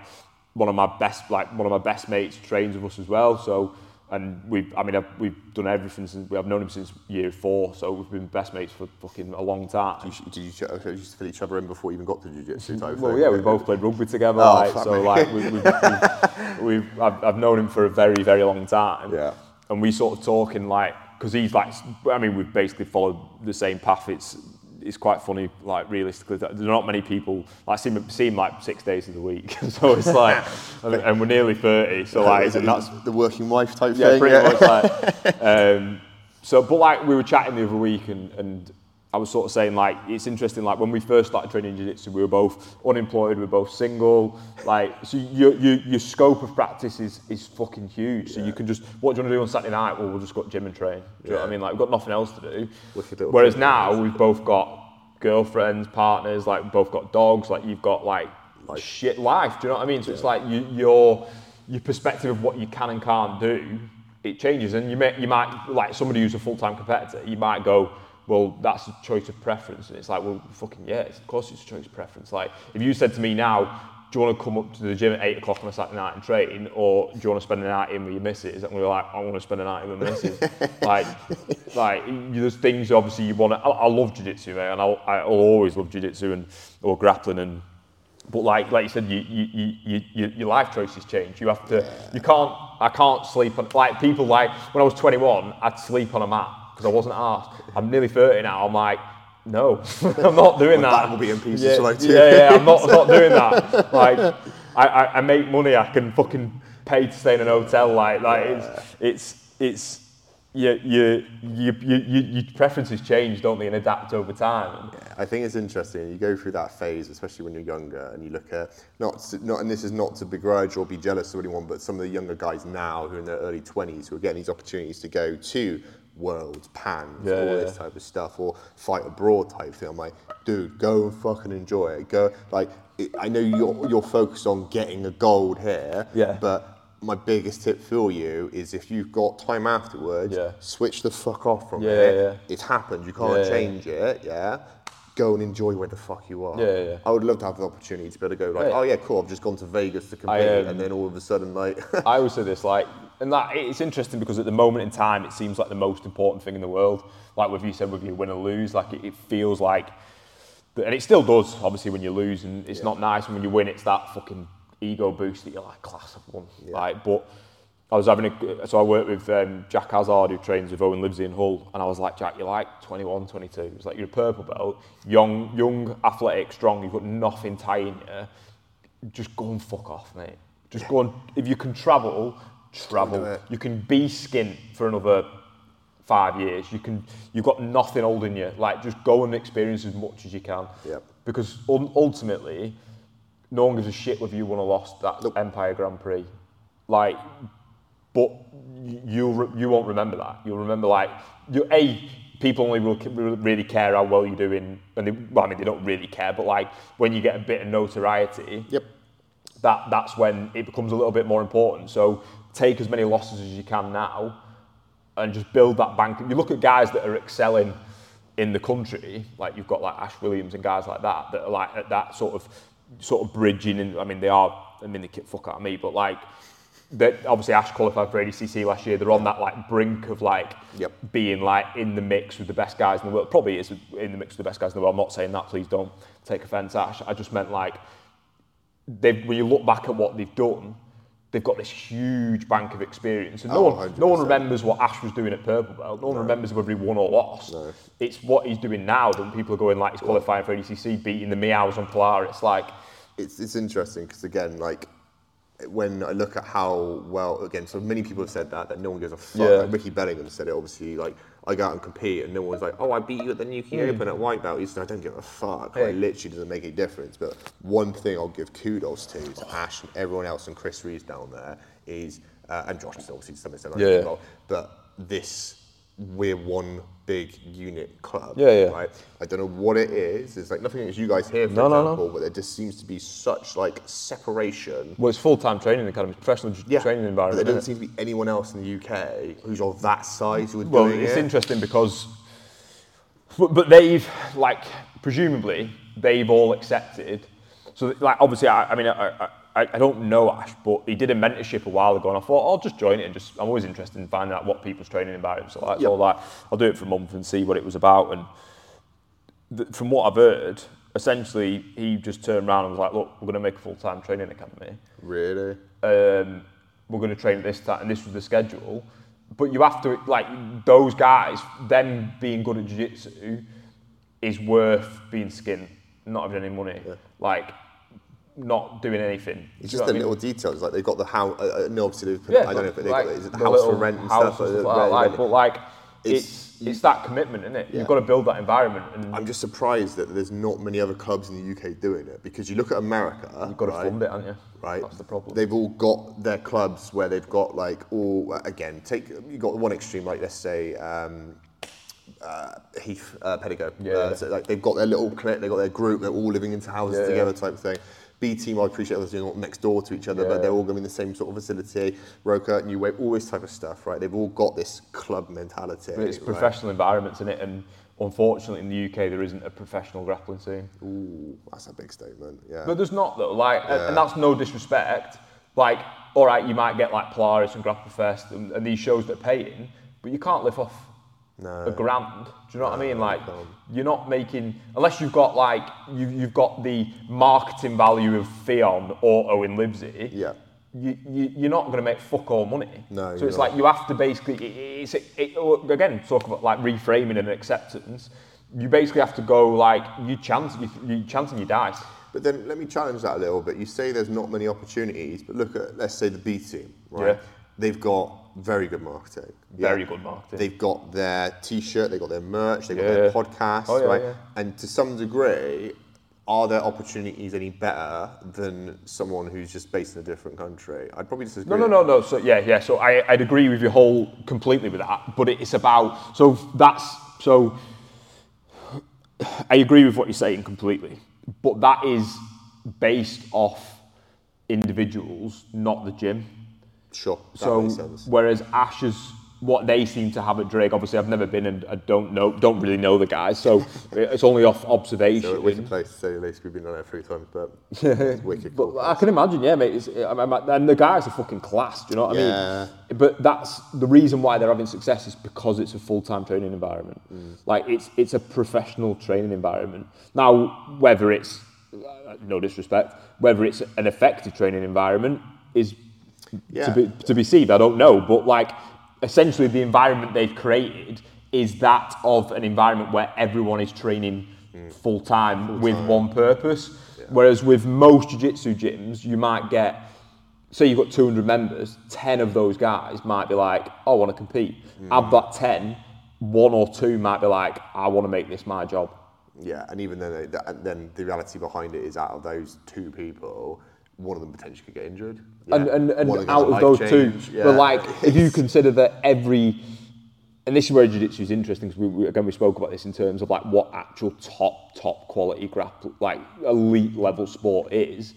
one of my best like one of my best mates trains with us as well. So and we've I mean I've, we've done everything since I've known him since year four. So we've been best mates for fucking a long time. You Did you, uh, you used to fill each other in before you even got to jiu-jitsu type Well, thing? yeah, we both played rugby together. Oh, like, so, me. like, we, we've, we've, we've I've, I've known him for a very, very long time. Yeah. And we sort of talking like, because he's like, I mean, we've basically followed the same path. It's it's quite funny, like realistically, that there's not many people like see him, like six days of the week. so it's like, and, and we're nearly thirty. So like, Is it and that's the working wife type yeah, thing? pretty much like. Um, so, but like we were chatting the other week, and, and I was sort of saying like it's interesting. Like when we first started training jiu-jitsu, we were both unemployed, we were both single. Like so, your your, your scope of practice is is fucking huge. So you can just what do you want to do on Saturday night? Well, we'll just go to gym and train. Do you know what I mean? Like we've got nothing else to do. Whereas now we've both got girlfriends, partners, like we've both got dogs. Like you've got like Life. shit life. Do you know what I mean? So it's like you, your your perspective of what you can and can't do, it changes. And you may you might like somebody who's a full time competitor, you might go, well, that's a choice of preference. And it's like, well, fucking yeah, it's, of course it's a choice of preference. Like if you said to me now. Do you want to come up to the gym at eight o'clock on a Saturday night and train, or do you want to spend the night in with your missus? And we're like, I want to spend the night in with my missus. like, like there's things obviously you want to. I, I love jiu-jitsu, mate, and I'll, I'll always love jiu-jitsu and or grappling and but like like you said, you, you, you, you, you, your life choices change. You have to. You can't. I can't sleep on like people like when I was 21, I'd sleep on a mat because I wasn't asked. I'm nearly 30 now. I'm like. No, I'm not doing My that. back will be in pieces yeah, for like two yeah, yeah, I'm not, I'm not doing that. Like, I, I, I make money. I can fucking pay to stay in an hotel. Like, like it's, it's, it's, your, your, your, your, your, your preferences change, don't they, and adapt over time. I think it's interesting. You go through that phase, especially when you're younger, and you look at not to, not, and this is not to begrudge or be jealous of anyone, but some of the younger guys now who are in their early 20s who are getting these opportunities to go to worlds, pans, Yeah, all yeah, this type of stuff, or fight abroad type thing. I'm like, dude, go and fucking enjoy it. Go, like, it, I know you're you're focused on getting a gold here, Yeah. but my biggest tip for you is if you've got time afterwards, Yeah. switch the fuck off from it. yeah. It's happened. You can't change it. Yeah. Go and enjoy where the fuck you are. Yeah, yeah. I would love to have the opportunity to be able to go like, oh yeah, cool. I've just gone to Vegas to compete, um, and then all of a sudden like, I always say this, like, and that it's interesting because at the moment in time, it seems like the most important thing in the world. Like with you said, with you win or lose, like it, it feels like and it still does, obviously, when you lose, and it's not nice. And when you win, it's that fucking ego boost that you're like, class of one. Like, but I was having a, so I worked with um, Jack Hazard, who trains with Owen Livesey in Hull, and I was like, Jack, you're like 21, 22. He was like, you're a purple belt, young, young, athletic, strong, you've got nothing tying you. Just go and fuck off, mate. Just go and, if you can travel, travel. You can be skint for another five years. You can, you've got nothing holding you. Like, just go and experience as much as you can. Yep. Because un- ultimately, no one gives a shit whether you won or lost that Nope. Empire Grand Prix. Like, but you re- you won't remember that. You'll remember like you a people only will really care how well you're doing, and they, well, I mean they don't really care, but like when you get a bit of notoriety, Yep. that that's when it becomes a little bit more important. So take as many losses as you can now, and just build that bank. You look at guys that are excelling in the country, like you've got like Ash Williams and guys like that that are like at that sort of sort of bridging. And I mean they are. I mean they kick fuck out of me, but like. That obviously Ash qualified for ADCC last year. They're on that like brink of like Yep. being like in the mix with the best guys in the world. Probably is in the mix with the best guys in the world. I'm not saying that. Please don't take offence, Ash. I just meant like they've, when you look back at what they've done, they've got this huge bank of experience. And no, Oh, one, no one remembers what Ash was doing at Purple Belt. No one remembers whether he won or lost. No. It's what he's doing now that people are going like he's qualifying for ADCC, beating the Miyaos on Polar. It's like, it's it's interesting because again, like when I look at how well again, so many people have said that that no one gives a fuck. Yeah. Like Ricky Bellingham said it. Obviously, like I go out and compete, and no one's like, "Oh, I beat you at the Nuki Open at white belt." He's like, "I don't give a fuck." Like, Hey. literally doesn't make any difference. But one thing I'll give kudos to to Ash and everyone else and Chris Reeves down there is, uh, and Josh is obviously to some extent Yeah. as well. But this. We're one big unit club, Yeah, yeah. right? I don't know what it is. It's like nothing against you guys here, for No, no, no. example, but there just seems to be such like separation. well, it's full time training academy, professional Yeah, training but environment. there doesn't it? seem to be anyone else in the UK who's of that size who are Well, doing it's interesting because, but, but they've like presumably they've all accepted. So like obviously, I, I mean, I, I, I don't know Ash, but he did a mentorship a while ago, and I thought I'll just join it and just. I'm always interested in finding out what people's training environments are like. So Yep. like, I'll do it for a month and see what it was about. And th- from what I've heard, essentially he just turned around and was like, "Look, we're going to make a full time training academy." Really? um, we're going to train this time, and this was the schedule. But you have to like those guys. Them being good at jiu-jitsu is worth being skin, not having any money, like not doing anything. It's just the I mean? little details. Like they've got the house. Uh, uh, no, obviously Yeah, I don't know if they like, got it. Is it the the house for rent and stuff? and uh, stuff like that, like, but like It's- it's it's, that commitment, isn't it? Yeah. You've got to build that environment, and I'm just surprised that there's not many other clubs in the UK doing it because you look at America. you've got to right? fund it, haven't you? right? That's the problem. They've all got their clubs where they've got like all again. Take you got one extreme, like let's say um, uh, Heath uh, Pedigo. Yeah. Uh, so like they've got their little clique, they've got their group, they're all living into houses Yeah, together, type of thing. B team, I appreciate they're doing it next door to each other, Yeah, but they're all going to be in the same sort of facility. Roca, New Wave, all this type of stuff, right? They've all got this club mentality. But it's right? professional environments in it, and unfortunately in the UK there isn't a professional grappling scene. Ooh, that's a big statement. Yeah. But there's not though, like, and- Yeah. and that's no disrespect. Like, all right, you might get like Polaris and Grapplefest and, and these shows that are paying, but you can't live off No. a grand. Do you know what I mean? Like, you're not making unless you've got like you, you've got the marketing value of Theon, or Owen Livesey. Yeah. You, you, you're not going to make fuck all money. No, So it's not. like you have to basically, it, it's, it, oh, again, talk about like reframing and acceptance. You basically have to go like, you chance, you, you chancing your dice. But then let me challenge that a little bit. You say there's not many opportunities, but look at let's say the B team, right? Yeah. They've got very good marketing. Very good marketing. They've got their T-shirt, they've got their merch, they've got Yeah, their yeah. podcast, Oh, yeah, right? yeah. And to some degree, are their opportunities any better than someone who's just based in a different country? I'd probably disagree. No, no, no, no. So yeah, yeah. So I, I'd agree with you whole completely with that. But it's about so that's so. I agree with what you're saying completely, but that is based off individuals, not the gym. Sure, so whereas Ash's what they seem to have at Drake. Obviously, I've never been and I don't know, don't really know the guys, so it's only off observation. So wicked place to say the least. We've been on there three times, but it's wicked. But cool I can imagine, yeah, mate. It's, I mean, and the guys are fucking class. Do you know what Yeah. I mean? But that's the reason why they're having success is because it's a full-time training environment. Like it's it's a professional training environment. Now, whether it's uh, no disrespect, whether it's an effective training environment is Yeah. to be to be seen. I don't know, but like essentially the environment they've created is that of an environment where everyone is training mm. full time with one purpose. Whereas with most jiu-jitsu gyms, you might get say you've got 200 members, 10 of those guys might be like, "Oh, I want to compete. Out of that 10, one or two might be like, I want to make this my job. Yeah, and even then, they- that- and then the reality behind it is out of those two people, one of them potentially could get injured. and Yeah. and, and them out of those life two. Yeah. but like if you consider that every, and this is where jiu-jitsu is interesting because we, we, again we spoke about this in terms of like what actual top top quality grapple like elite level sport is.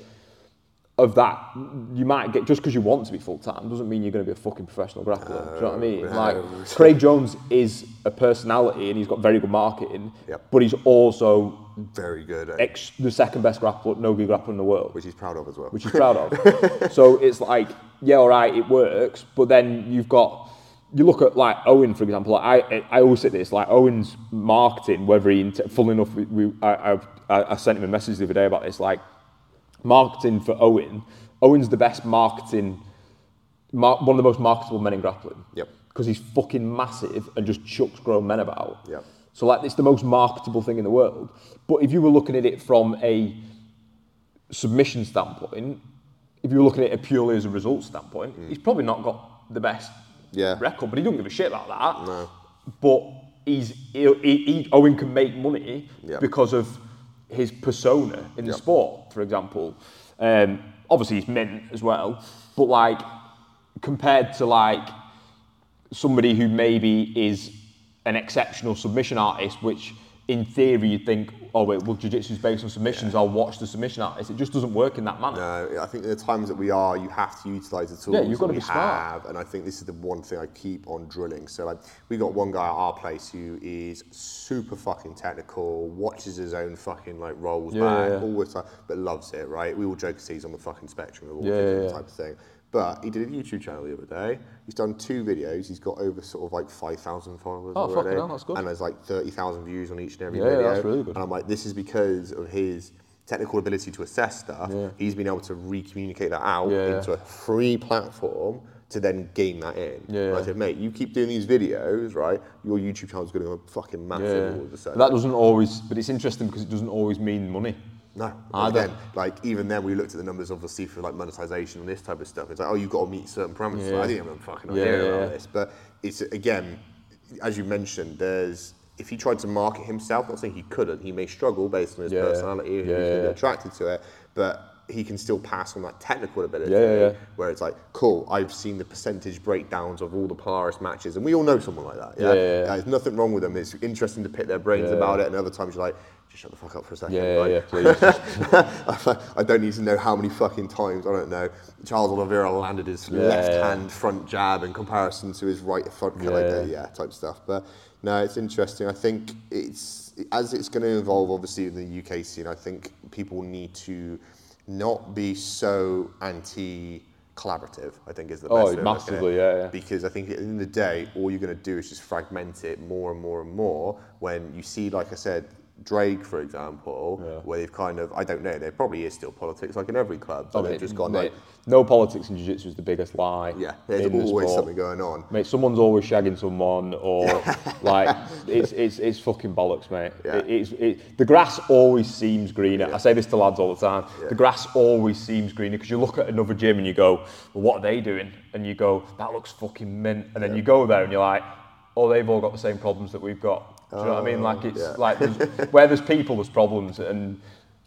Of that, you might get just because you want to be full time doesn't mean you're going to be a fucking professional grappler. Do you know what I mean? Like Craig Jones is a personality and he's got very good marketing, Yep. but he's also very good, at, ex- the second best grappler, no-gi grappler in the world which he's proud of as well. which he's proud of. so it's like, yeah, all right, it works, but then you've got, you look at like Owen, for example. Like I, I always say this, like Owen's marketing, whether he, full enough, we, we, I, I, I sent him a message the other day about this, like marketing for Owen. Owen's the best marketing, mar- one of the most marketable men in grappling. Yep. Because he's fucking massive and just chucks grown men about. Yep. So like, it's the most marketable thing in the world. But if you were looking at it from a submission standpoint, if you were looking at it purely as a result standpoint, he's probably not got the best Yeah. record, but he don't give a shit about that. No. But he's he, he, Owen can make money because of his persona in the sport, for example. Um, obviously, he's mint as well, but like compared to like somebody who maybe is an exceptional submission artist, which in theory you'd think, oh wait, well jiu-jitsu's based on submissions, I'll watch the submission artist. It just doesn't work in that manner. No, I think the times that we are, you have to utilise the tools Yeah, you've that gotta we be smart. have, and I think this is the one thing I keep on drilling. So like, we got one guy at our place who is super fucking technical, watches his own fucking like rolls Yeah, back, yeah, yeah. always like, but loves it, right? We all joke and he's on the fucking spectrum of Yeah, yeah, yeah. type of thing. But he did a YouTube channel the other day. He's done two videos. He's got over sort of like 5,000 followers Oh, already. hell, that's good. And there's like 30,000 views on each and every Yeah, yeah, video. that's really good. And I'm like, this is because of his technical ability to assess stuff. Yeah. He's been able to re-communicate that out Yeah, yeah. into a free platform to then gain that in. Yeah, And I said, mate, you keep doing these videos, right? Your YouTube channel's going to go fucking massive all of a But sudden. that doesn't always, but it's interesting because it doesn't always mean money. No, ah, Either. again, like even then we looked at the numbers obviously for like monetization and this type of stuff. It's like, oh, you've got to meet certain parameters. Yeah. I didn't have a fucking idea yeah, about yeah. this, but it's again, as you mentioned, there's if he tried to market himself, not saying he couldn't, he may struggle based on his Yeah, personality, Yeah, he's yeah. attracted to it, but he can still pass on that technical ability. Yeah, yeah, yeah. Where it's like, cool, I've seen the percentage breakdowns of all the Polaris matches, and we all know someone like that. Yeah, Yeah, yeah. There's nothing wrong with them. It's interesting to pick their brains about it, and other times you're like, just shut the fuck up for a second. Yeah, like, yeah, please. I don't need to know how many fucking times, I don't know, Charles Oliveira landed his Yeah, left yeah. hand front jab in comparison to his right front, Yeah, like, yeah. type stuff. But no, it's interesting. I think it's, as it's going to evolve, obviously, in the UK scene, I think people need to not be so anti collaborative, I think is the best Oh, way of looking at it. massively, yeah, yeah. Because I think at the end of the day, all you're going to do is just fragment it more and more and more. When you see, like I said, Drake, for example, Yeah. where they've kind of, I don't know, there probably is still politics, like in every club, but Oh, they've mate, just gone mate, like, no politics in jiu-jitsu is the biggest lie. yeah, there's the always sport. something going on. Mate, someone's always shagging someone, or like it's it's it's fucking bollocks, mate. Yeah. It, it's it, the grass always seems greener. Yeah. I say this to lads all the time. The grass always seems greener because you look at another gym and you go, well, what are they doing? And you go, that looks fucking mint. And then you go there and you're like, oh, they've all got the same problems that we've got. Do you know what I mean? Like oh, it's yeah. like there's, where there's people, there's problems, and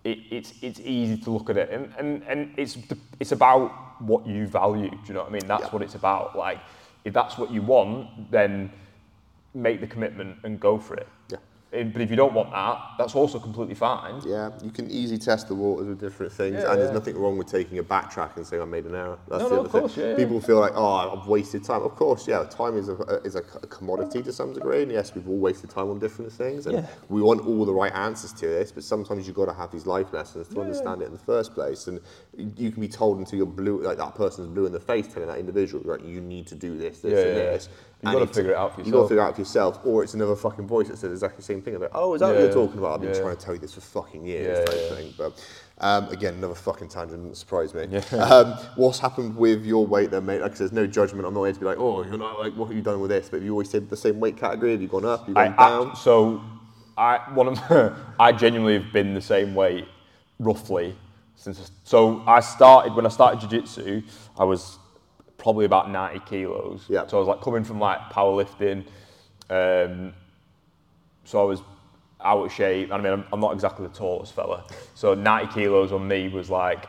it, it's it's easy to look at it, and and, and it's the- it's about what you value. Do you know what I mean? That's Yeah. what it's about. Like if that's what you want, then make the commitment and go for it. But if you don't want that, that's also completely fine. Yeah, you can easily test the waters with different things, Yeah, and there's yeah. nothing wrong with taking a backtrack and saying I made an error. That's No, the no, other of course, thing. yeah. People feel like, oh, I've wasted time. Of course, yeah, time is a is a, commodity to some degree, and yes, we've all wasted time on different things, and we want all the right answers to this. But sometimes you've got to have these life lessons to understand it in the first place, and you can be told until you're blue, like that person's blue in the face, telling that individual, right, you need to do this, this, and this. You've gotta it's- figure it out for You've got to yourself. figure it out for yourself, or it's another fucking voice that says exactly the same thing. Like, oh, is that what you're talking about? I've been yeah. trying to tell you this for fucking years, Yeah, type yeah. thing. But um, again, another fucking tangent didn't surprise me. Um, what's happened with your weight then, mate? Like there's no judgment. I'm not here to be like, oh, you're not like, what have you done with this? But have you always stayed the same weight category? Have you gone up? Have you I, down? I, so I one of I genuinely have been the same weight roughly since. I- So I started when I started jiu-jitsu, I was probably about 90 kilos. Yeah. So I was like coming from like powerlifting. Um, so I was out of shape. I mean, I'm, I'm not exactly the tallest fella. So 90 kilos on me was like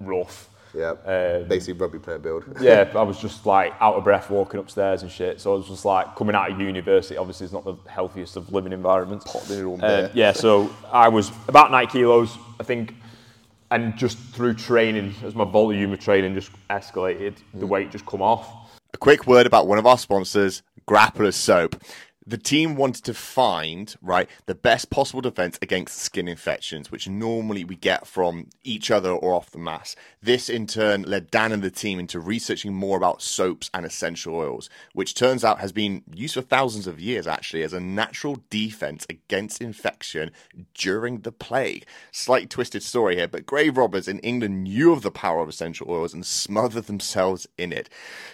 rough. yeah, Um, basically rugby player build. yeah, I was just like out of breath walking upstairs and shit. So I was just like coming out of university. Obviously, it's not the healthiest of living environments. Popping it all Um, bare. yeah, so I was about 90 kilos, I think, and just through training, as my volume of training just escalated, the Mm. weight just come off. A quick word about one of our sponsors, Grappler Soap. The team wanted to find, right, the best possible defense against skin infections, which normally we get from each other or off the mass. This in turn led Dan and the team into researching more about soaps and essential oils, which turns out has been used for thousands of years actually as a natural defense against infection during the plague. Slightly twisted story here, but grave robbers in England knew of the power of essential oils and smothered themselves in it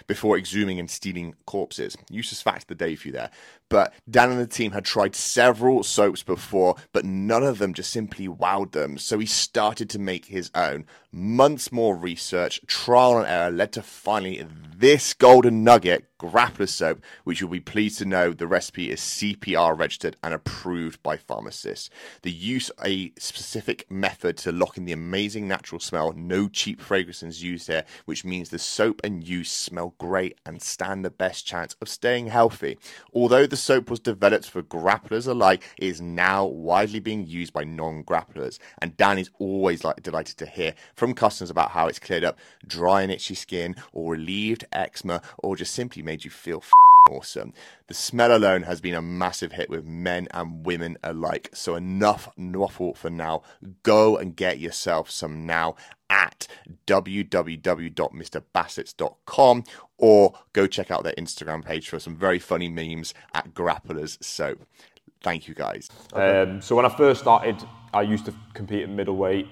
before exhuming and stealing corpses. Useless fact of the day for you there. But Dan and the team had tried several soaps before, but none of them just simply wowed them. So he started to make his own. Months more research, trial and error led to finally this golden nugget, grappler soap, which you'll be pleased to know the recipe is CPR registered and approved by pharmacists. They use a specific method to lock in the amazing natural smell, no cheap fragrances used here, which means the soap and use smell great and stand the best chance of staying healthy. Although the soap was developed for grapplers alike, it is now widely being used by non-grapplers. And Dan is always like delighted to hear from customers about how it's cleared up dry and itchy skin, or relieved eczema, or just simply made you feel awesome. The smell alone has been a massive hit with men and women alike. So enough waffle for now. Go and get yourself some now at www.mrbassetts.com or go check out their Instagram page for some very funny memes at Grapplers Soap. Thank you guys. Um, so when I first started, I used to compete in middleweight,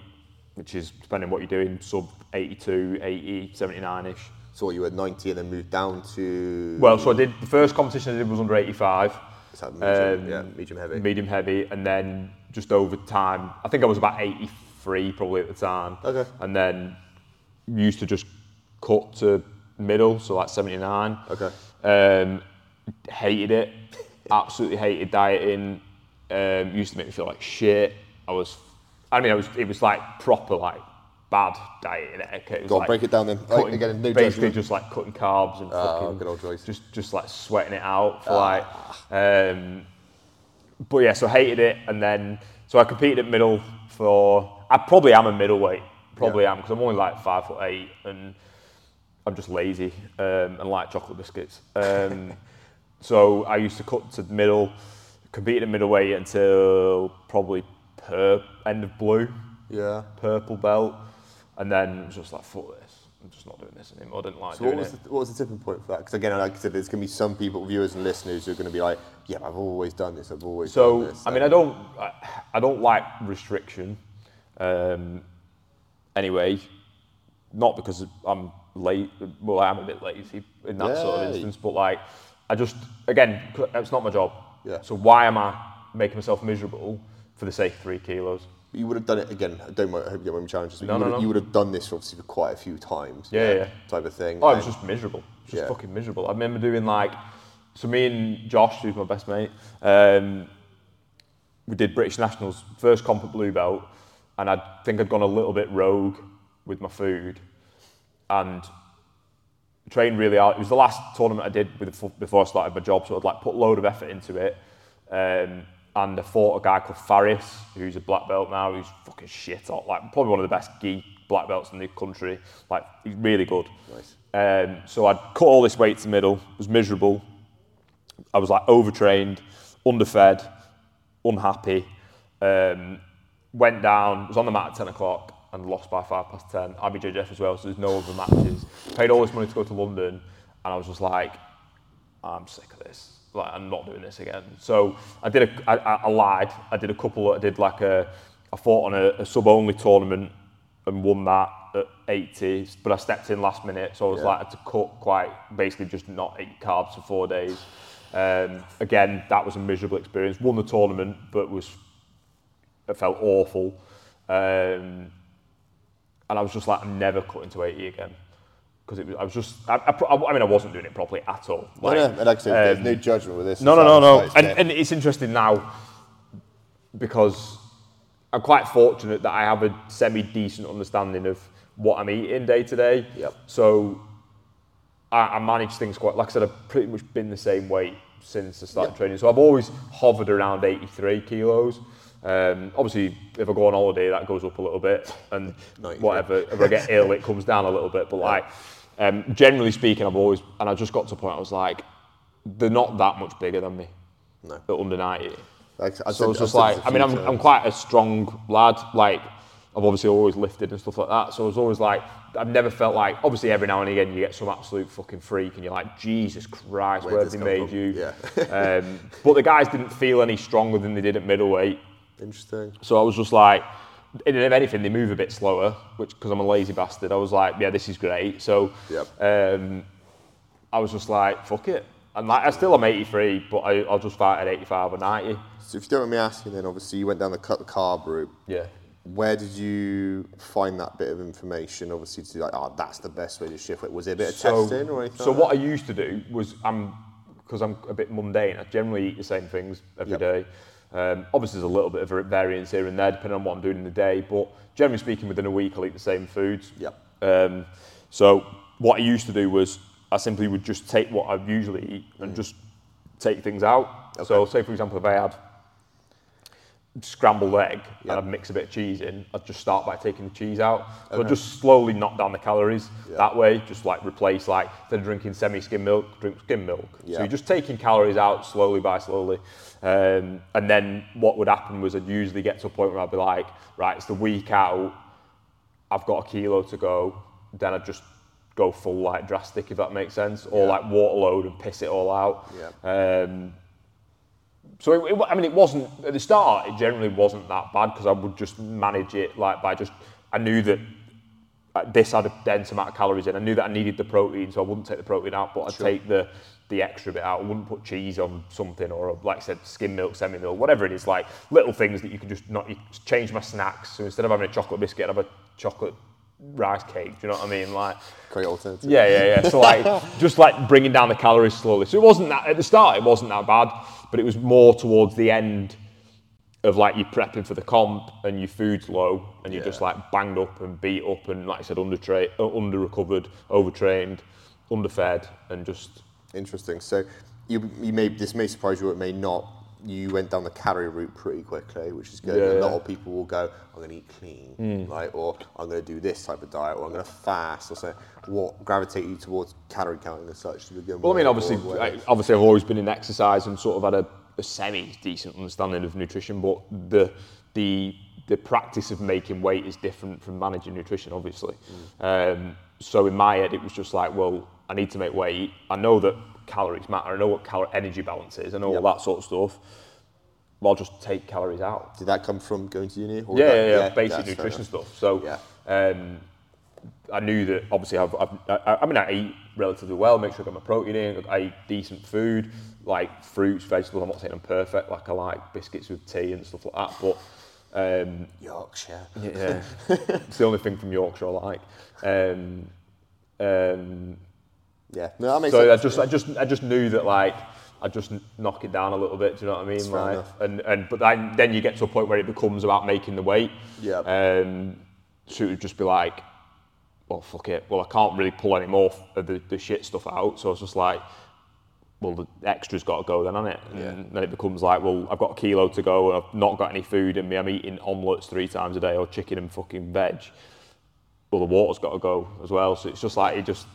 which is depending on what you're doing, sub 82, 80, 79 ish. So you were 90 and then moved down to Well, so I did the first competition I did was under 85. Is that medium, Um, yeah, medium heavy. medium heavy, and then just over time, I think I was about 83 probably at the time. Okay. And then used to just cut to middle, so like 79. Okay. Um, hated it, absolutely hated dieting. Um, used to make me feel like shit. I was, I mean, I was, it was like proper like bad dieting etiquette. It was Go on, like break it down then. Like, cutting- again, no basically judgment. just like cutting carbs and Ah, fucking good old Joyce. just just like sweating it out for like um but yeah so hated it and then so I competed at middle for I probably am a middleweight probably am because I'm only like five foot eight and I'm just lazy um, and like chocolate biscuits um, so I used to cut to the middle competed at middleweight until probably per end of blue Yeah. purple belt and then it was just like fuck this I'm just not doing this anymore I didn't like So what was, it the, what was the tipping point for that? Because again, like I said, there's going to be some people, viewers and listeners, who are going to be like, "Yeah, I've always done this. I've always So done this." I mean, I don't, I, I don't like restriction. Um, anyway, not because I'm late. Well, I am a bit lazy in that sort of instance, but like, I just again, it's not my job. Yeah. So why am I making myself miserable for the sake of three kilos? You would have done it again. I don't mind, I hope you don't mind me challenging. this, but No, you, no, would have, no. you would have done this obviously for quite a few times. Yeah, yeah. Type of thing. Oh, I was And- just miserable. Just Yeah. fucking miserable. I remember doing like, so me and Josh, who's my best mate, um, we did British Nationals, first comp at Blue Belt, and I think I'd gone a little bit rogue with my food and trained really hard. It was the last tournament I did before I started my job, so I'd like put a load of effort into it. Um, and I fought a guy called Farias, who's a black belt now, who's fucking shit hot, like probably one of the best gi black belts in the country. Like he's really good. Nice. Um, so I'd cut all this weight to the middle, was miserable. I was like overtrained, underfed, unhappy. Um, went down, was on the mat at 10 o'clock and lost by five past 10. IBJJF as well, so there's no other matches. Paid all this money to go to London and I was just like, I'm sick of this. Like, I'm not doing this again. So I did a, I, I lied. I did a couple, I did like a, I fought on a, a sub-only tournament and won that at 80, but I stepped in last minute, so I was Yeah. like, I had to cut quite, basically just not eat carbs for four days. Um, again, that was a miserable experience. Won the tournament, but was, it felt awful. Um, and I was just like, I'm never cutting to 80 again. Because I was just, I, I, I mean, I wasn't doing it properly at all. No, no, and like I said, there's um, no judgment with this. no, no, no, no. And, and it's interesting now because I'm quite fortunate that I have a semi decent understanding of what I'm eating day to day. Yep. So I, I manage things quite, like I said, I've pretty much been the same weight since I started Yep. training. So I've always hovered around 83 kilos. Um, obviously, if I go on holiday, that goes up a little bit, and whatever. If I get ill, it comes down a little bit. But like, um, generally speaking, I've always, and I just got to a point I was like, they're not that much bigger than me No. at under 90. Like I So it's just said like, I mean, I'm, I'm quite a strong lad. Like, I've obviously always lifted and stuff like that. So I was always like, I've never felt like, obviously, every now and again, you get some absolute fucking freak and you're like, Jesus Christ, Where have they made from? you? Yeah. um, but the guys didn't feel any stronger than they did at middleweight. Interesting. So I was just like, if anything, they move a bit slower, which because I'm a lazy bastard, I was like, yeah, this is great. So Yep. um, I was just like, fuck it. And like, I still am 83, but I, I'll just fight at 85 or 90. So if you don't mind me asking, then obviously you went down the cut the carb route. Yeah. Where did you find that bit of information? Obviously, to be like, oh, that's the best way to shift it. Was it a bit of testing or anything? So like what I used to do was I'm because I'm a bit mundane. I generally eat the same things every Yep. day. Um, obviously, there's a little bit of a variance here and there depending on what I'm doing in the day, but generally speaking, within a week, I'll eat the same foods. Yep. Um, so what I used to do was I simply would just take what I usually eat and just take things out. Okay. So, say for example, if I had scrambled egg and I'd mix a bit of cheese in, I'd just start by taking the cheese out. So I'd just slowly knock down the calories Yeah. that way, just like replace like instead of drinking semi-skim milk, drink skim milk. Yeah. So you're just taking calories out slowly by slowly. Um, and then what would happen was I'd usually get to a point where I'd be like, right, it's the week out, I've got a kilo to go, then I'd just go full like drastic if that makes sense, or Yeah. like water load and piss it all out. Yeah. Um, so it, it, I mean, it wasn't at the start. It generally wasn't that bad because I would just manage it like by just. I knew that uh, this had a dense amount of calories in. I knew that I needed the protein, so I wouldn't take the protein out, but I'd Sure. take the the extra bit out. I wouldn't put cheese on something or like I said, skim milk, semi milk, whatever it is. Like little things that you can just not you change my snacks. So instead of having a chocolate biscuit, I'd have a chocolate rice cake. Do you know what I mean? Like. Great alternative. Yeah, yeah, yeah. So like, just like bringing down the calories slowly. So it wasn't that at the start. It wasn't that bad, but it was more towards the end of like you're prepping for the comp and your food's low and you're just like banged up and beat up and like I said, under uh, under recovered, overtrained, underfed, and just Interesting. So you, you may this may surprise you or it may not. You went down the calorie route pretty quickly, which is good. Yeah, a lot yeah. of people will go, I'm going to eat clean, like, or I'm going to do this type of diet, or I'm going to fast, or say What gravitated you towards calorie counting as such to begin Well, I mean, obviously, I, obviously, I've always been in exercise and sort of had a, a semi decent understanding of nutrition, but the the the practice of making weight is different from managing nutrition, obviously. Um, so in my head, it was just like, well, I need to make weight. I know that calories matter. I know what calorie energy balance is. I know Yep. all that sort of stuff. Well, I'll just take calories out. Did that come from going to uni? Or Yeah, that- yeah, yeah, basic nutrition stuff. So Yeah. um, I knew that obviously I've, I've, I, I mean I eat relatively well, make sure I got my protein in, I eat decent food, like fruits, vegetables. I'm not saying I'm perfect, like I like biscuits with tea and stuff like that, but um, Yorkshire. yeah, it's the only thing from Yorkshire I like. Um, um, Yeah, no, that makes so I just, I just, I just knew that like I just knock it down a little bit. Do you know what I mean? Like, enough. and and but then, then you get to a point where it becomes about making the weight. Yeah. Um, so it would just be like, well, fuck it. Well, I can't really pull any more of the, the shit stuff out. So it's just like, well, the extra's got to go then, hasn't it? And then it becomes like, well, I've got a kilo to go, and I've not got any food in me. I'm eating omelettes three times a day, or chicken and fucking veg. Well, the water's got to go as well. So it's just like it just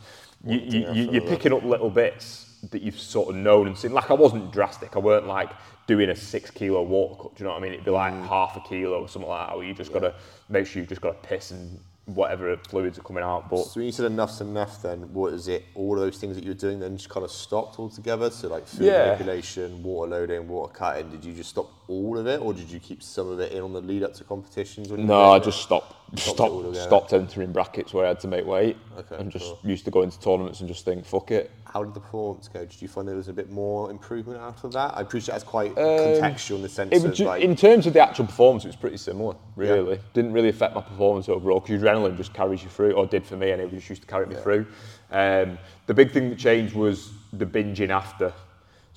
you, you, you, you're picking up little bits that you've sort of known and seen. Like I wasn't drastic. I weren't like doing a six kilo water cut. Do you know what I mean? It'd be like half a kilo or something like that. Where you just got to make sure you've just got to piss and whatever fluids are coming out. But So when you said enough's enough, then what is it? All of those things that you were doing then just kind of stopped altogether. So like food Yeah. manipulation, water loading, water cutting. Did you just stop all of it, or did you keep some of it in on the lead up to competitions? When No, I just stopped. Stopped Stopped, stopped entering brackets where I had to make weight, Okay, and just cool. used to go into tournaments and just think, fuck it. How did the performance go? Did you find there was a bit more improvement out of that? I appreciate that's quite Um, contextual in the sense It of like in terms of the actual performance, it was pretty similar. Really, didn't really affect my performance overall because adrenaline just carries you through, or did for me, and it just used to carry me through. Um, the big thing that changed was the binging after.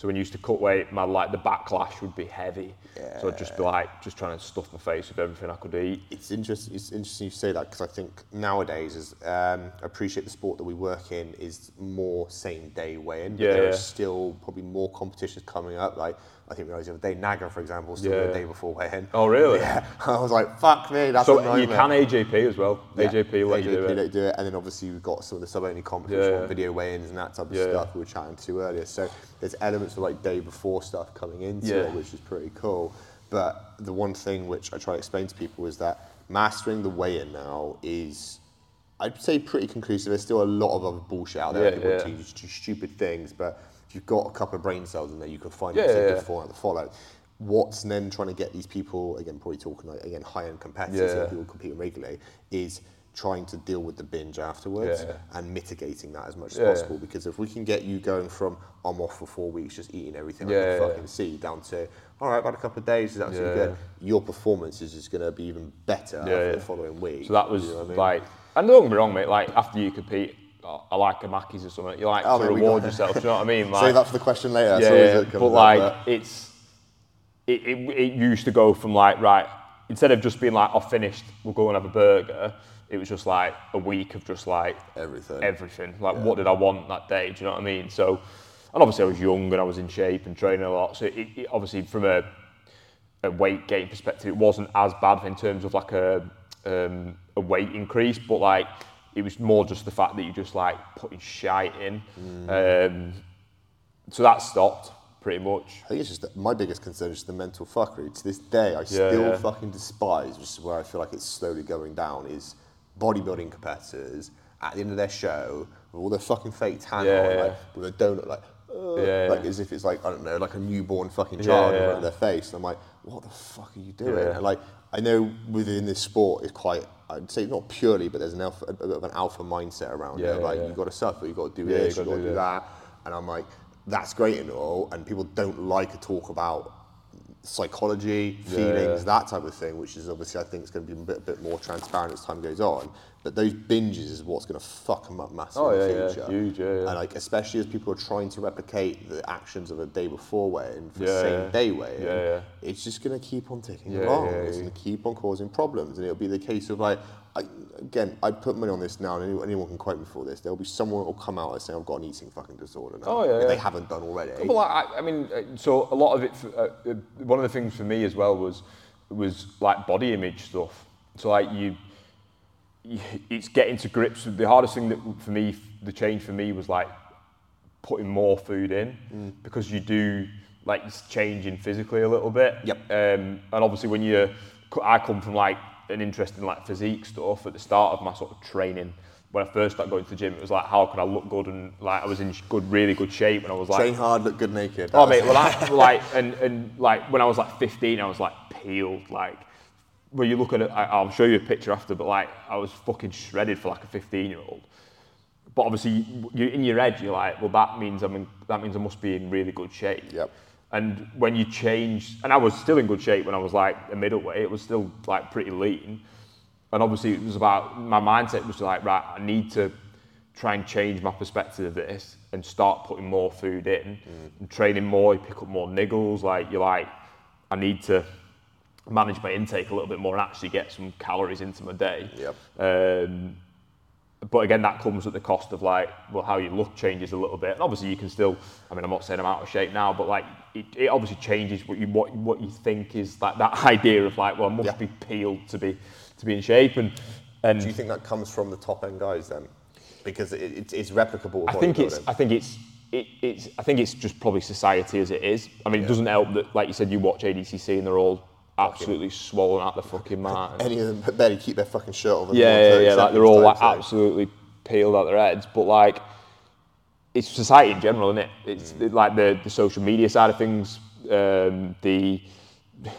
So when you used to cut weight, my like the backlash would be heavy. So I'd just be like, just trying to stuff my face with everything I could eat. It's interesting. It's interesting you say that because I think nowadays, is um, I appreciate the sport that we work in is more same day weigh-in. But Yeah, there yeah. are still probably more competitions coming up. Like I think we realised the other day, Naga, for example, still Yeah. the day before weigh-in. Oh, really? Yeah. I was like, fuck me, that's So you can AJP as well. Yeah, AJP let you do AJP it. let you do it, and then obviously we've got some of the sub-only competition, Yeah, video weigh-ins and that type of Yeah, stuff we were chatting to earlier. So there's elements of like day before stuff coming into it, which is pretty cool. But the one thing which I try to explain to people is that mastering the weigh-in now is, I'd say, pretty conclusive. There's still a lot of other bullshit out there. Yeah, people yeah. teach you do stupid things, but you've got a couple of brain cells in there, you can find Yeah, yeah, yeah, format to follow. What's then trying to get these people again, probably talking like again high-end competitors, Yeah. people competing regularly, is trying to deal with the binge afterwards Yeah. and mitigating that as much as Yeah. possible. Because if we can get you going from I'm off for four weeks, just eating everything I Yeah, can yeah. fucking see, down to all right, about a couple of days is actually good. Your performance is just going to be even better yeah. the following week. So that was You know I mean? like, and don't get me wrong, mate. Like after you compete, I I like a Mackies or something. You like Oh, to reward yourself. Do you know what I mean? Like, save that for the question later. Yeah, yeah, but up, like it's it, it, it used to go from like right instead of just being like I've finished, we'll go and have a burger. It was just like a week of just like Everything. everything. Like what did I want that day? Do you know what I mean? So, and obviously I was young and I was in shape and training a lot. So it, it obviously from a a weight gain perspective, it wasn't as bad in terms of like a um, a weight increase, but like it was more just the fact that you just like putting shite in. Um, so that stopped pretty much. I think it's just that my biggest concern is just the mental fuckery. To this day, I still yeah. fucking despise, which is where I feel like it's slowly going down, is bodybuilding competitors at the end of their show with all their fucking fake tan Yeah, on, yeah. like with a donut, like, uh, Yeah, like yeah. as if it's like I don't know, like a newborn fucking child Yeah, in front of their face. And I'm like, what the fuck are you doing? Yeah. And like, I know within this sport, it's quite. I'd say not purely, but there's an alpha, a bit of an alpha mindset around Yeah, it. Like yeah. you got to suffer, you've got to do Yeah, this, you've gotta do do that. And I'm like, that's great and all, and people don't like to talk about psychology, feelings, that type of thing, which is obviously I think is going to be a bit, bit more transparent as time goes on. But those binges is what's going to fuck them up massively Oh, in yeah, the yeah, future. huge, yeah, yeah. And like especially as people are trying to replicate the actions of a day before weigh-in for the same yeah. day weigh-in, Yeah, yeah. it's just going to keep on ticking Yeah, along. yeah, it's yeah. going to keep on causing problems, and it'll be the case of like. I, again, I put money on this now, and anyone, anyone can quote me for this. There'll be someone will come out and say, "I've got an eating fucking disorder." Now, Oh, yeah, yeah. they haven't done already. Well, I, I mean, uh, so a lot of it. for- Uh, uh, one of the things for me as well was was like body image stuff. So like you, it's getting to grips. with The hardest thing that for me, the change for me was like putting more food in Mm. because you do like it's changing physically a little bit. Yep. Um, and obviously when you, I come from like an interest in like physique stuff at the start of my sort of training. When I first started going to the gym, it was like, how can I look good? And like, I was in good, really good shape, and I was like, Train hard, look good naked. Oh mate, well I, like and, and like when I was like 15, I was like peeled. Like when you look at it, I, I'll show you a picture after, but like I was fucking shredded for like a 15 year old. But obviously, you in your head, you're like, well, that means I'm in, that means I must be in really good shape. Yep. And when you change, and I was still in good shape when I was like a middleweight. It was still like pretty lean. And obviously, it was about my mindset was like, right, I need to try and change my perspective of this and start putting more food in mm. and training more. You pick up more niggles. Like you're like, I need to manage my intake a little bit more and actually get some calories into my day. Yep. Um, but again, that comes at the cost of like, well, how you look changes a little bit. And obviously, you can still. I mean, I'm not saying I'm out of shape now, but like, it, it obviously changes what you what what you think is like that idea of like, well, I must Yeah. be peeled to be to be in shape. And and Do you think that comes from the top end guys then? Because it, it's, it's replicable. I think it's. I think it's. It, it's. I think it's just probably society as it is. I mean, it doesn't help that, like you said, you watch ADCC and they're all absolutely swollen out the fucking mat. and- Any of them barely keep their fucking shirt on. yeah, yeah, yeah. Like they're all like absolutely peeled out their heads. But like, it's society in general, isn't it? It's Mm. like the the social media side of things, um, the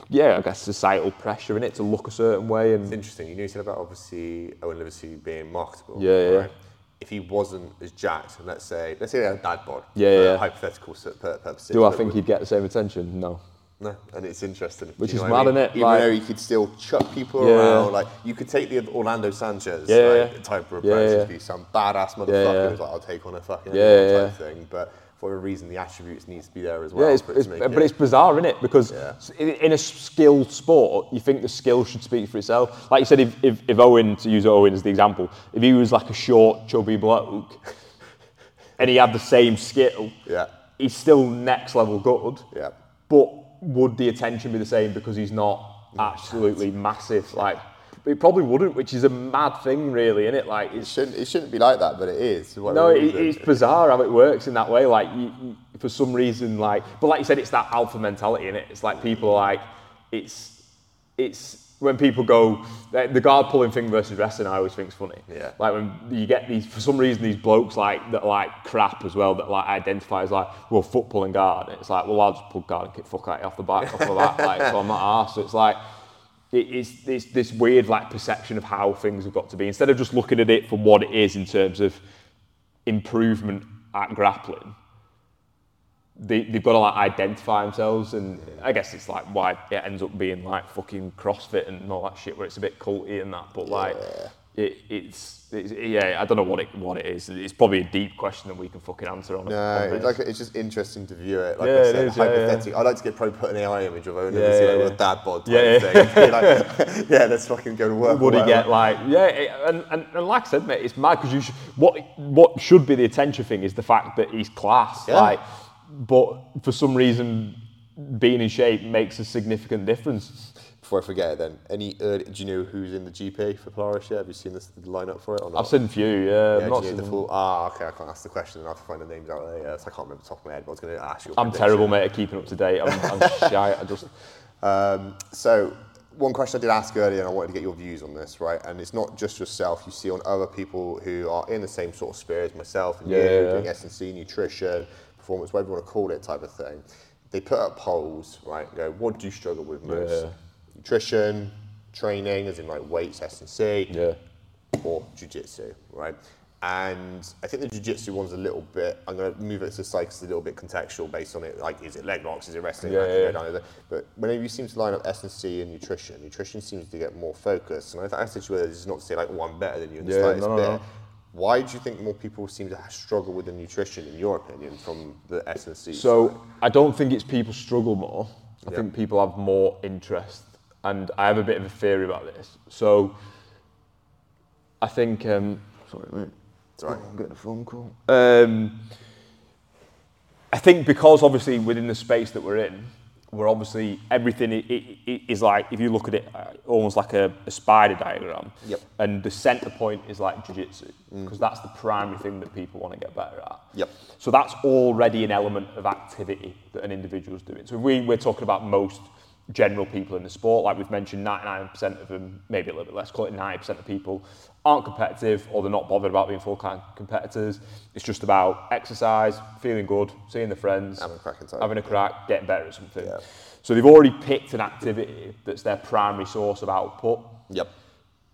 yeah, I guess societal pressure in it to look a certain way and It's interesting. You know, you said about obviously Owen Livesey being marketable. Yeah, yeah. If he wasn't as jacked, and let's say, let's say they had a dad bod. Yeah, for yeah. Hypothetical purposes. do I think would- he'd get the same attention? No. No, and it's interesting. Which you is what I mad, mean? innit? Even Like- though he could still chuck people Yeah. around, like you could take the Orlando Sanchez Yeah, like, yeah. type of approach, yeah. and be some badass motherfucker Yeah, yeah. who's like, I'll take on a fucking Yeah, yeah, type thing. But for a reason, the attributes needs to be there as well. Yeah, it's, it it's, but it. it's bizarre, isn't it? Because Yeah. in, in a skilled sport, you think the skill should speak for itself. Like you said, if, if, if Owen, to use Owen as the example, if he was like a short, chubby bloke and he had the same skill, Yeah. he's still next level good. Yeah. But would the attention be the same because he's not absolutely massive? Like, it probably wouldn't, which is a mad thing, really, isn't it? Like, It shouldn't, it shouldn't be like that, but it is. No, it it's bizarre how it works in that way. Like, you, you, for some reason, like, but like you said, it's that alpha mentality in it. It's like people are like, it's, it's when people go, the guard pulling thing versus wrestling. I always think's funny. Yeah. Like when you get these, for some reason, these blokes like that are like crap as well. That like identify as like, well, foot pulling guard. And it's like, well, I'll just pull guard and kick fuck out off the back, off the back. Like, so I'm not arsed. So it's like. it- it's, it's this weird like perception of how things have got to be instead of just looking at it for what it is in terms of improvement at grappling they, they've got to like identify themselves and I guess it's like why it ends up being like fucking CrossFit and all that shit where it's a bit culty and that but like it, it's, it's yeah I don't know what it what it is it's probably a deep question that we can fucking answer on, No, on it's like it's just interesting to view it. Like Yeah, I it said, is, yeah, yeah. hypothetically, I like to get probably put an AI image of Owen Yeah, yeah, like, yeah. a dad bod type Yeah, yeah. thing. Like, yeah, let's fucking go to work. or would he get like yeah it- and, and, and like I said mate it's mad because you should, what what should be the attention thing is the fact that he's class Yeah. like but for some reason being in shape makes a significant difference Before I forget it, then any early, do you know who's in the GP for Polaris yet? Have you seen this the lineup for it or not? I've seen a few yeah, Yeah, not know the full? Ah, okay. I can't ask the question. I have to find the names out there. Yeah, I can't remember the top of my head. But I was going to ask you. I'm terrible mate at keeping up to date I'm, I'm shy I just Um, so, one question I did ask earlier, and I wanted to get your views on this, right? And it's not just yourself. You see on other people who are in the same sort of sphere as myself and you, Yeah. doing S&C, nutrition, performance, whatever you want to call it, type of thing. They put up polls, right? and Go, what do you struggle with most? Yeah. Nutrition, training, as in like weights, S&C, yeah or jiu-jitsu, right? And I think the jiu-jitsu one's a little bit, I'm going to move it to side 'cause it's a little bit contextual based on it, like is it leg locks, is it wrestling, Yeah, yeah. go. But whenever you seem to line up S&C and nutrition, nutrition seems to get more focused. And I think that's situation, it's not to say like, oh, I'm better than you in the Yeah, slightest no, bit. no. Why do you think more people seem to struggle with the nutrition, in your opinion, from the S&C So I don't think it's people struggle more. I Yeah. think people have more interest, and I have a bit of a theory about this. So I think. Um, sorry, mate. It's all right. Oh, I'm getting a phone call. Um, I think because obviously within the space that we're in, we're obviously everything is like if you look at it uh, almost like a, a spider diagram. Yep. And the center point is like jiu-jitsu because that's the primary thing that people want to get better at. Yep. So that's already an element of activity that an individual's doing. So we, we're talking about most general people in the sport, like we've mentioned, 99% of them, maybe a little bit less, call it 90% of people aren't competitive or they're not bothered about being full-time competitors. It's just about exercise, feeling good, seeing the friends, Having a crack having a crack, getting better at something. Yeah. So they've already picked an activity that's their primary source of output. Yep.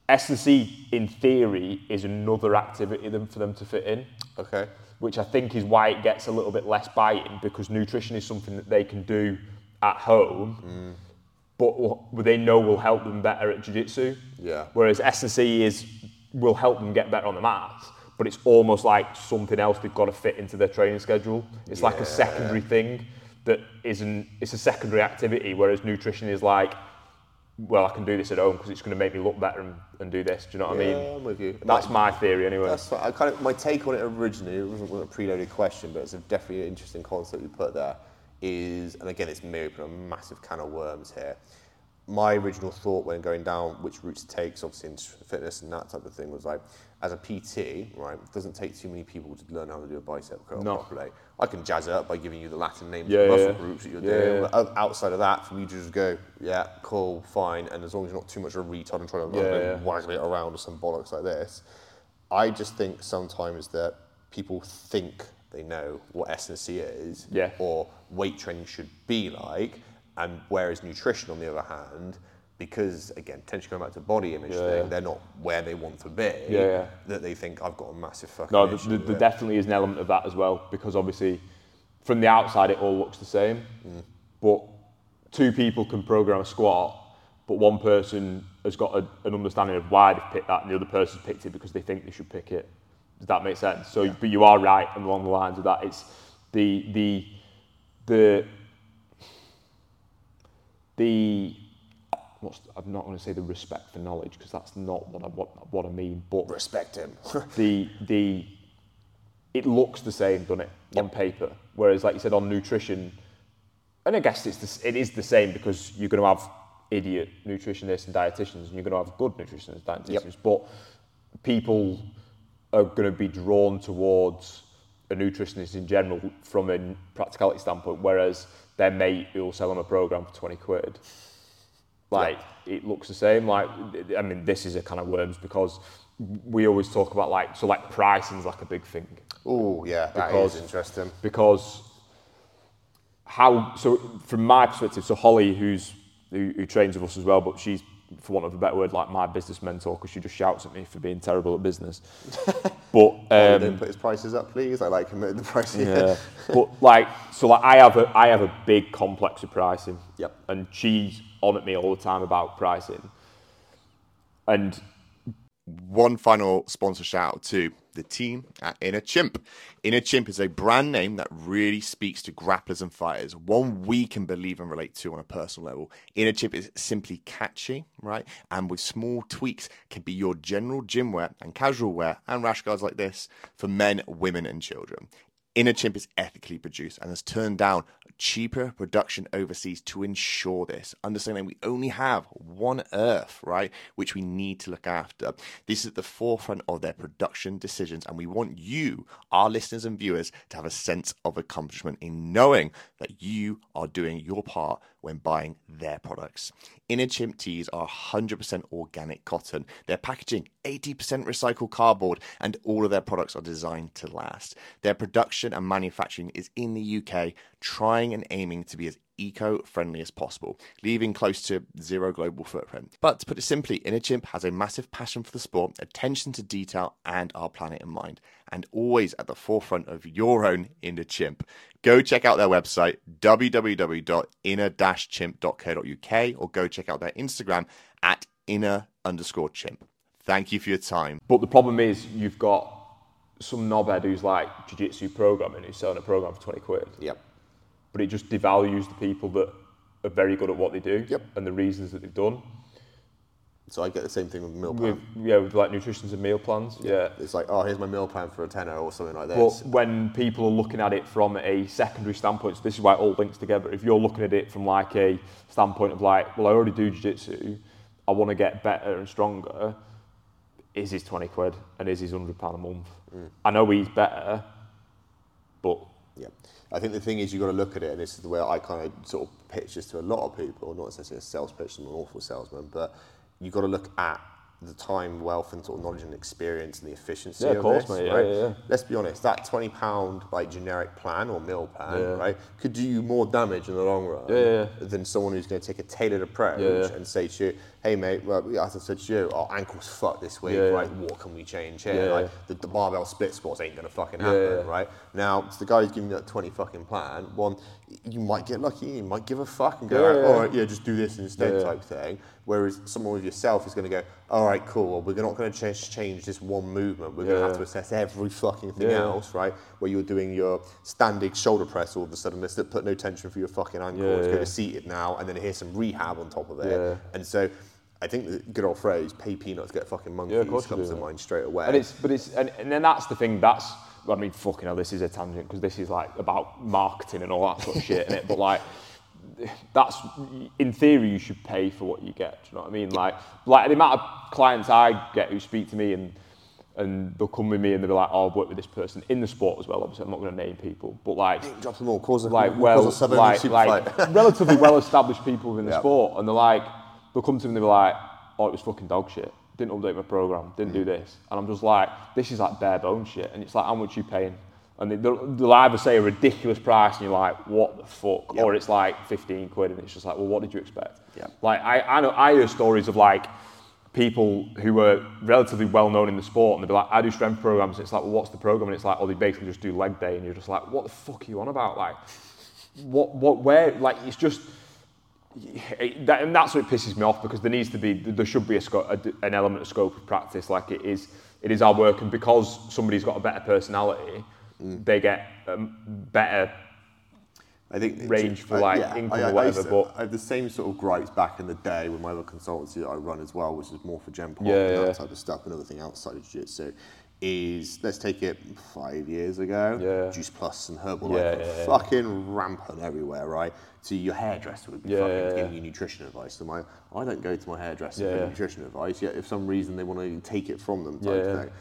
S&C, in theory, is another activity for them to fit in Okay. which I think is why it gets a little bit less buy-in because nutrition is something that they can do at home, mm. But will- they know will help them better at jiu-jitsu. Yeah. Whereas S&C is will help them get better on the mats, but it's almost like something else they've got to fit into their training schedule. It's like a secondary thing that isn't. It's a secondary activity, whereas nutrition is like well, I can do this at home because it's going to make me look better and, and do this. Do you know what I Yeah, mean? I'm with you. That's My- my theory anyway. That's what I kind of my take on it originally. It wasn't a preloaded question, but it's a definitely an interesting concept you put there. Is and again, it's me opening a massive can of worms here. My original thought when going down which routes to take, obviously in fitness and that type of thing, was like, as a PT, right, it doesn't take too many people to learn how to do a bicep curl No. properly. I can jazz it up by giving you the Latin names Yeah, of muscle yeah. groups that you're Yeah, doing. But outside of that, for me to just go, yeah, cool, fine, and as long as you're not too much of a retard and trying to yeah. waggle it around or some bollocks like this, I just think sometimes that people think they know what S&C is Yeah. or weight training should be like, and whereas nutrition, on the other hand, because again, potentially going back to body image Yeah, thing, yeah. they're not where they want to be. Yeah. That they think I've got a massive fucking No, there there definitely is an element of that as well because obviously from the outside it all looks the same, Mm. but two people can program a squat, but one person has got a, an understanding of why they've picked that, and the other person's picked it because they think they should pick it. Does that make sense? So, but you are right along the lines of that. It's the the the the what's I'm not going to say the respect for knowledge because that's not what I what, what I mean, but respect him. the the it looks the same, doesn't it, on paper? Whereas, like you said, on nutrition, and I guess it's the, it is the same because you're going to have idiot nutritionists and dietitians, and you're going to have good nutritionists and dietitians. But people are going to be drawn towards a nutritionist in general from a practicality standpoint, whereas their mate who will sell them a program for 20 quid like it looks the same. Like I mean, this is a kind of worms because we always talk about like so like pricing's like a big thing oh yeah, that is Because- interesting. because how so from my perspective. So Holly, who's who, who trains with us as well, but she's for want of a better word, like my business mentor because she just shouts at me for being terrible at business. but Oh, um, don't put his prices up, please. I like him at the price. yeah. but like, so like, I have a I have a big complex of pricing. Yep. And she's on at me all the time about pricing. And One final sponsor shout out to the team uh, at Inner Chimp. Inner Chimp is a brand name that really speaks to grapplers and fighters, one we can believe and relate to on a personal level. Inner Chimp is simply catchy, right? And with small tweaks can be your general gym wear and casual wear and rash guards like this for men, women, and children. Inner Chimp is ethically produced and has turned down cheaper production overseas to ensure this. Understanding that we only have one Earth, right, which we need to look after. This is at the forefront of their production decisions, and we want you, our listeners and viewers, to have a sense of accomplishment in knowing that you are doing your part when buying their products. Inner Chimp tees are 100% organic cotton. Their packaging, 80% recycled cardboard, and all of their products are designed to last. Their production and manufacturing is in the UK, trying and aiming to be as eco friendly as possible, leaving close to zero global footprint. But to put it simply, Inner Chimp has a massive passion for the sport, attention to detail, and our planet in mind, and always at the forefront of your own Inner Chimp. Go check out their website, www.inner-chimp.co.uk, or go check out their Instagram at inner underscore chimp. Thank you for your time. but the problem is you've got some knobhead who's like jiu-jitsu programming who's selling a program for 20 quid. Yep. But it just devalues the people that are very good at what they do Yep. and the reasons that they've done. So I get the same thing with meal plan. With yeah, with like nutritions and meal plans. yeah. It's like, oh, here's my meal plan for a tenner or something like But this. when people are looking at it from a secondary standpoint, so this is why it all links together. If you're looking at it from like a standpoint of like, well, I already do jiu-jitsu, I want to get better and stronger, is his 20 quid and is his 100 pound a month? Mm. I know he's better, but Yeah. I think the thing is, you've got to look at it, and this is the way I kind of sort of pitch this to a lot of people, not necessarily a sales pitch, I'm an awful salesman, but you've got to look at the time, wealth, and sort of knowledge and experience and the efficiency Yeah, of of course, this, mate. right? Yeah, yeah, Let's be honest, that twenty pound like generic plan or meal plan, right, could do you more damage in the long run than someone who's going to take a tailored approach and say to you, "Hey, mate, well, as I said to you, our ankle's fucked this week, right? What can we change here? Like the, the barbell split squats ain't going to fucking happen, right? Now, to the guy who's giving you that 20 fucking plan, one, you might get lucky, you might give a fuck and go, Yeah, "Alright, yeah. all right, yeah, just do this instead type thing. Whereas someone with yourself is going to go, all right, cool. Well, we're not going to change, change this one movement. We're going to have to assess every fucking thing Yeah. else, right? Where you're doing your standing shoulder press all of a sudden, let's put no tension for your fucking ankles. Yeah, Go yeah. to seated now, and then here's some rehab on top of it. Yeah. And so, I think the good old phrase "pay peanuts, get fucking monkeys" comes to yeah. mind straight away. And it's, but it's, and, and then that's the thing. That's, I mean, fucking hell, this is a tangent because this is like about marketing and all that sort of shit in it. But like, that's in theory you should pay for what you get. Do you know what I mean? Like, like the amount of clients I get who speak to me and and they'll come with me and they'll be like, "Oh, I've worked with this person in the sport as well." Obviously, I'm not going to name people, but like, Drop them all, cause a, like cause well, a sub-only like, like relatively well-established people within the Yeah. sport, and they're like, they'll come to me and they'll be like, "Oh, it was fucking dog shit. Didn't update my program. Didn't Mm. do this," and I'm just like, "This is like bare bone shit," and it's like, "How much you paying?" And they- they'll, they'll either say a ridiculous price, and you're like, "What the fuck?" Yeah. or it's like 15 quid, and it's just like, "Well, what did you expect?" Yeah. Like I, I know I hear stories of like people who were relatively well known in the sport and they'd be like, I do strength programs. And it's like, well, what's the program? And it's like, oh, they basically just do leg day. And you're just like, what the fuck are you on about? Like, what, what, where? Like, it's just, it- that, and that's what pisses me off because there needs to be, there should be a, a an element of scope of practice. Like it is, it is our work. And because somebody's got a better personality, they get um, better I think range for, I- like, yeah, income I, or whatever, used to- but- I have the same sort of gripes back in the day with my other consultancy that I run as well, which is more for Gen Pop Yeah, and yeah. that type of stuff. Another thing outside of jiu-jitsu is let's take it five years ago. Yeah. Juice Plus and Herbalife Yeah, yeah, fucking rampant everywhere, right? So your hairdresser would be fucking giving you nutrition advice. And my, I don't go to my hairdresser for nutrition advice. Yet, if some reason they want to take it from them, type Yeah, of yeah. thing.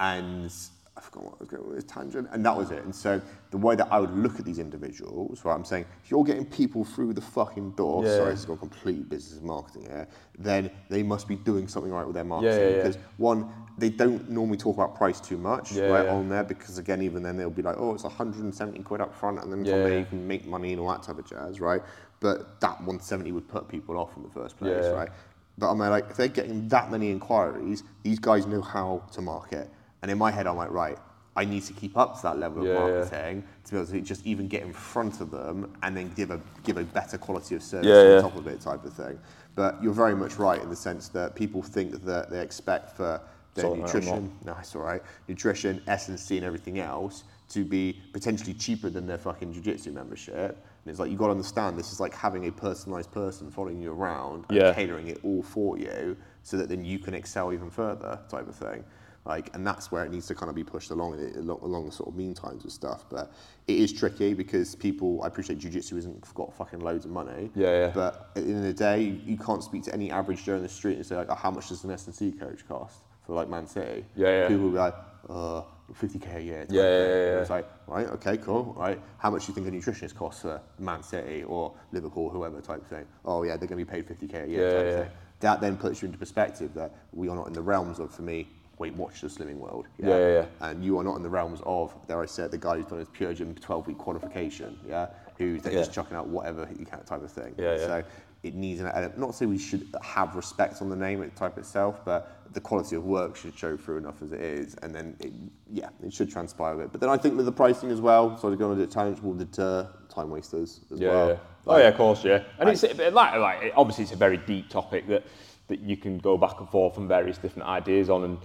And I forgot what I was going with tangent, and that was it. And so the way that I would look at these individuals, right, I'm saying if you're getting people through the fucking door, Yeah. sorry, this is got complete business marketing here, then they must be doing something right with their marketing. yeah. Because one, they don't normally talk about price too much, right, on there, because again, even then they'll be like, oh, it's 170 quid up front, and then Yeah, from there yeah. you can make money and all that type of jazz, right? But that 170 would put people off in the first place, right? But I'm like, if they're getting that many inquiries, these guys know how to market. And in my head, I'm like, right, I need to keep up to that level Yeah, of yeah. marketing to be able to just even get in front of them and then give a give a better quality of service Yeah, on yeah. top of it, type of thing. But you're very much right in the sense that people think that they expect for their Sorry, nutrition, no, it's all right, nutrition, S&C, and everything else to be potentially cheaper than their fucking jiu-jitsu membership. And it's like, you've got to understand, this is like having a personalised person following you around and Yeah. catering it all for you so that then you can excel even further type of thing. Like, and that's where it needs to kind of be pushed along along, along the sort of mean times and stuff. But it is tricky because people, I appreciate jiu-jitsu isn't got fucking loads of money. Yeah, yeah. But at the end of the day, you, you can't speak to any average Joe in the street and say like, oh, how much does an S&C coach cost for like Man City? Yeah, yeah. People will be like, uh, 50k a year. Yeah, yeah, yeah, yeah. It's like, right, okay, cool, right. How much do you think a nutritionist costs for Man City or Liverpool, whoever type thing? Oh yeah, they're going to be paid 50k a year Yeah, type yeah. thing. That then puts you into perspective that we are not in the realms of, for me, Weight Watch the Slimming World. Yeah, yeah, yeah. And you are not in the realms of, dare I say, it, the guy who's done his PureGym 12 week qualification, yeah, who's then Yeah. just chucking out whatever he can type of thing. Yeah, yeah. So it needs an element, not to say we should have respect on the name it type itself, but the quality of work should show through enough as it is, and then it, yeah, it should transpire a bit. But then I think with the pricing as well, sort of going to the challenge will deter time wasters as Yeah. well. yeah. Oh yeah, of course, yeah. And it's it- like like obviously it's a very deep topic that that you can go back and forth on various different ideas on, and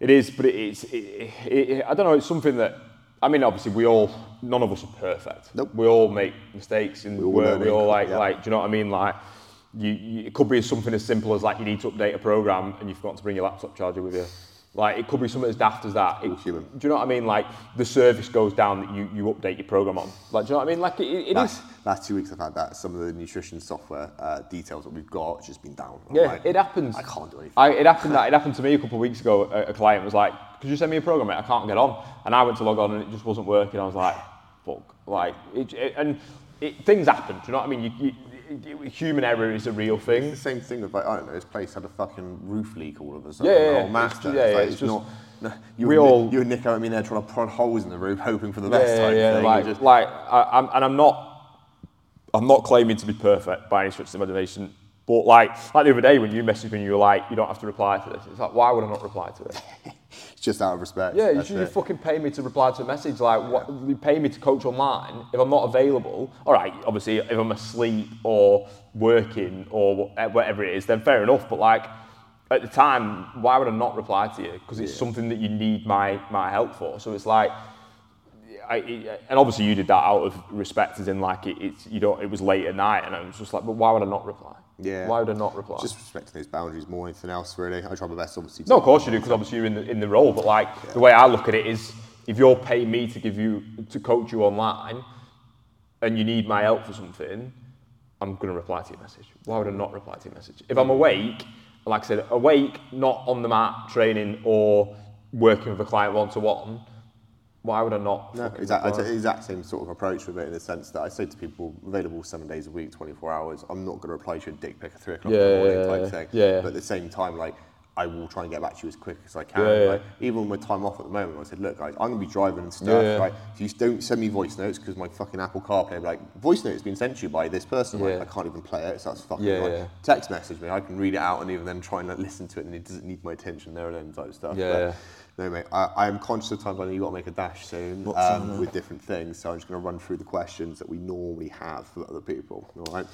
it is, but it's it, it, I don't know. It's something that I mean, obviously we all none of us are perfect. Nope. We all make mistakes in We all work. We all like yeah. like. Do you know what I mean? Like. You, you, it could be something as simple as like you need to update a program and you forgot to bring your laptop charger with you. Like it could be something as daft as that. It- human. do you know what I mean? Like the service goes down that you, you update your program on. Like do you know what I mean? Like it, it is. Last, last two weeks I've had that. Some of the nutrition software uh, details that we've got just been down. I'm Yeah, like, it happens. I can't do anything. I, it happened. It happened to me a couple of weeks ago. A, a client was like, "Could you send me a program? Mate? I can't get on." And I went to log on, and it just wasn't working. I was like, "Fuck!" Like, it, it, and it, things happen. Do you know what I mean? You, you, human error is a real It's thing. the same thing with like, I don't know. This place had a fucking roof leak all of a sudden. Yeah, yeah, yeah. master. It's- yeah, It's like, it's it's just- not. No, you, we and all- you and Nick are I mean, they're trying to prod holes in the roof, hoping for the best. Yeah, yeah, thing. like, just- like I, I'm, and I'm not, I'm not claiming to be perfect by any stretch of the imagination. But like, like the other day when you messaged me, and you were like, "You don't have to reply to this." It's like, why would I not reply to it? just out of respect. Yeah, you should it. fucking pay me to reply to a message. Like, what? You pay me to coach online. If I'm not available, all right. Obviously, if I'm asleep or working or whatever it is, then fair enough. But like, at the time, why would I not reply to you? Because it's something that you need my my help for. So it's like. I, it- and obviously you did that out of respect, as in like it, it's you don't. It was late at night, and I was just like, but why would I not reply? Yeah. Why would I not reply? Just respecting those boundaries more than anything else, really. I try my best, obviously. No, of course you do, because obviously you're in the in the role. But like the way I look at it is, if you're paying me to give you to coach you online, and you need my help for something, I'm going to reply to your message. Why would I not reply to your message? If I'm awake, like I said, awake, not on the mat training or working with a client one to one, why would I not? No, exactly. I take the exact same sort of approach with it in the sense that I say to people, available seven days a week, 24 hours. I'm not going to reply to a dick pic at three o'clock in Yeah, the morning yeah, type yeah. thing. Yeah. But at the same time, like, I will try and get back to you as quick as I can. Yeah. Like, even with time off at the moment, I said, look, guys, I'm going to be driving and stuff. Yeah. Right? If you don't send me voice notes because my fucking Apple CarPlay, will be like, voice note has been sent to you by this person. Like, I can't even play it. So that's fucking Yeah, text message me. I can read it out and even then try and like, listen to it, and it doesn't need my attention there and then type stuff. Yeah, But, yeah. No, mate. I, am conscious of times I know you've got to make a dash soon um, with different things, so I'm just going to run through the questions that we normally have for other people. All right.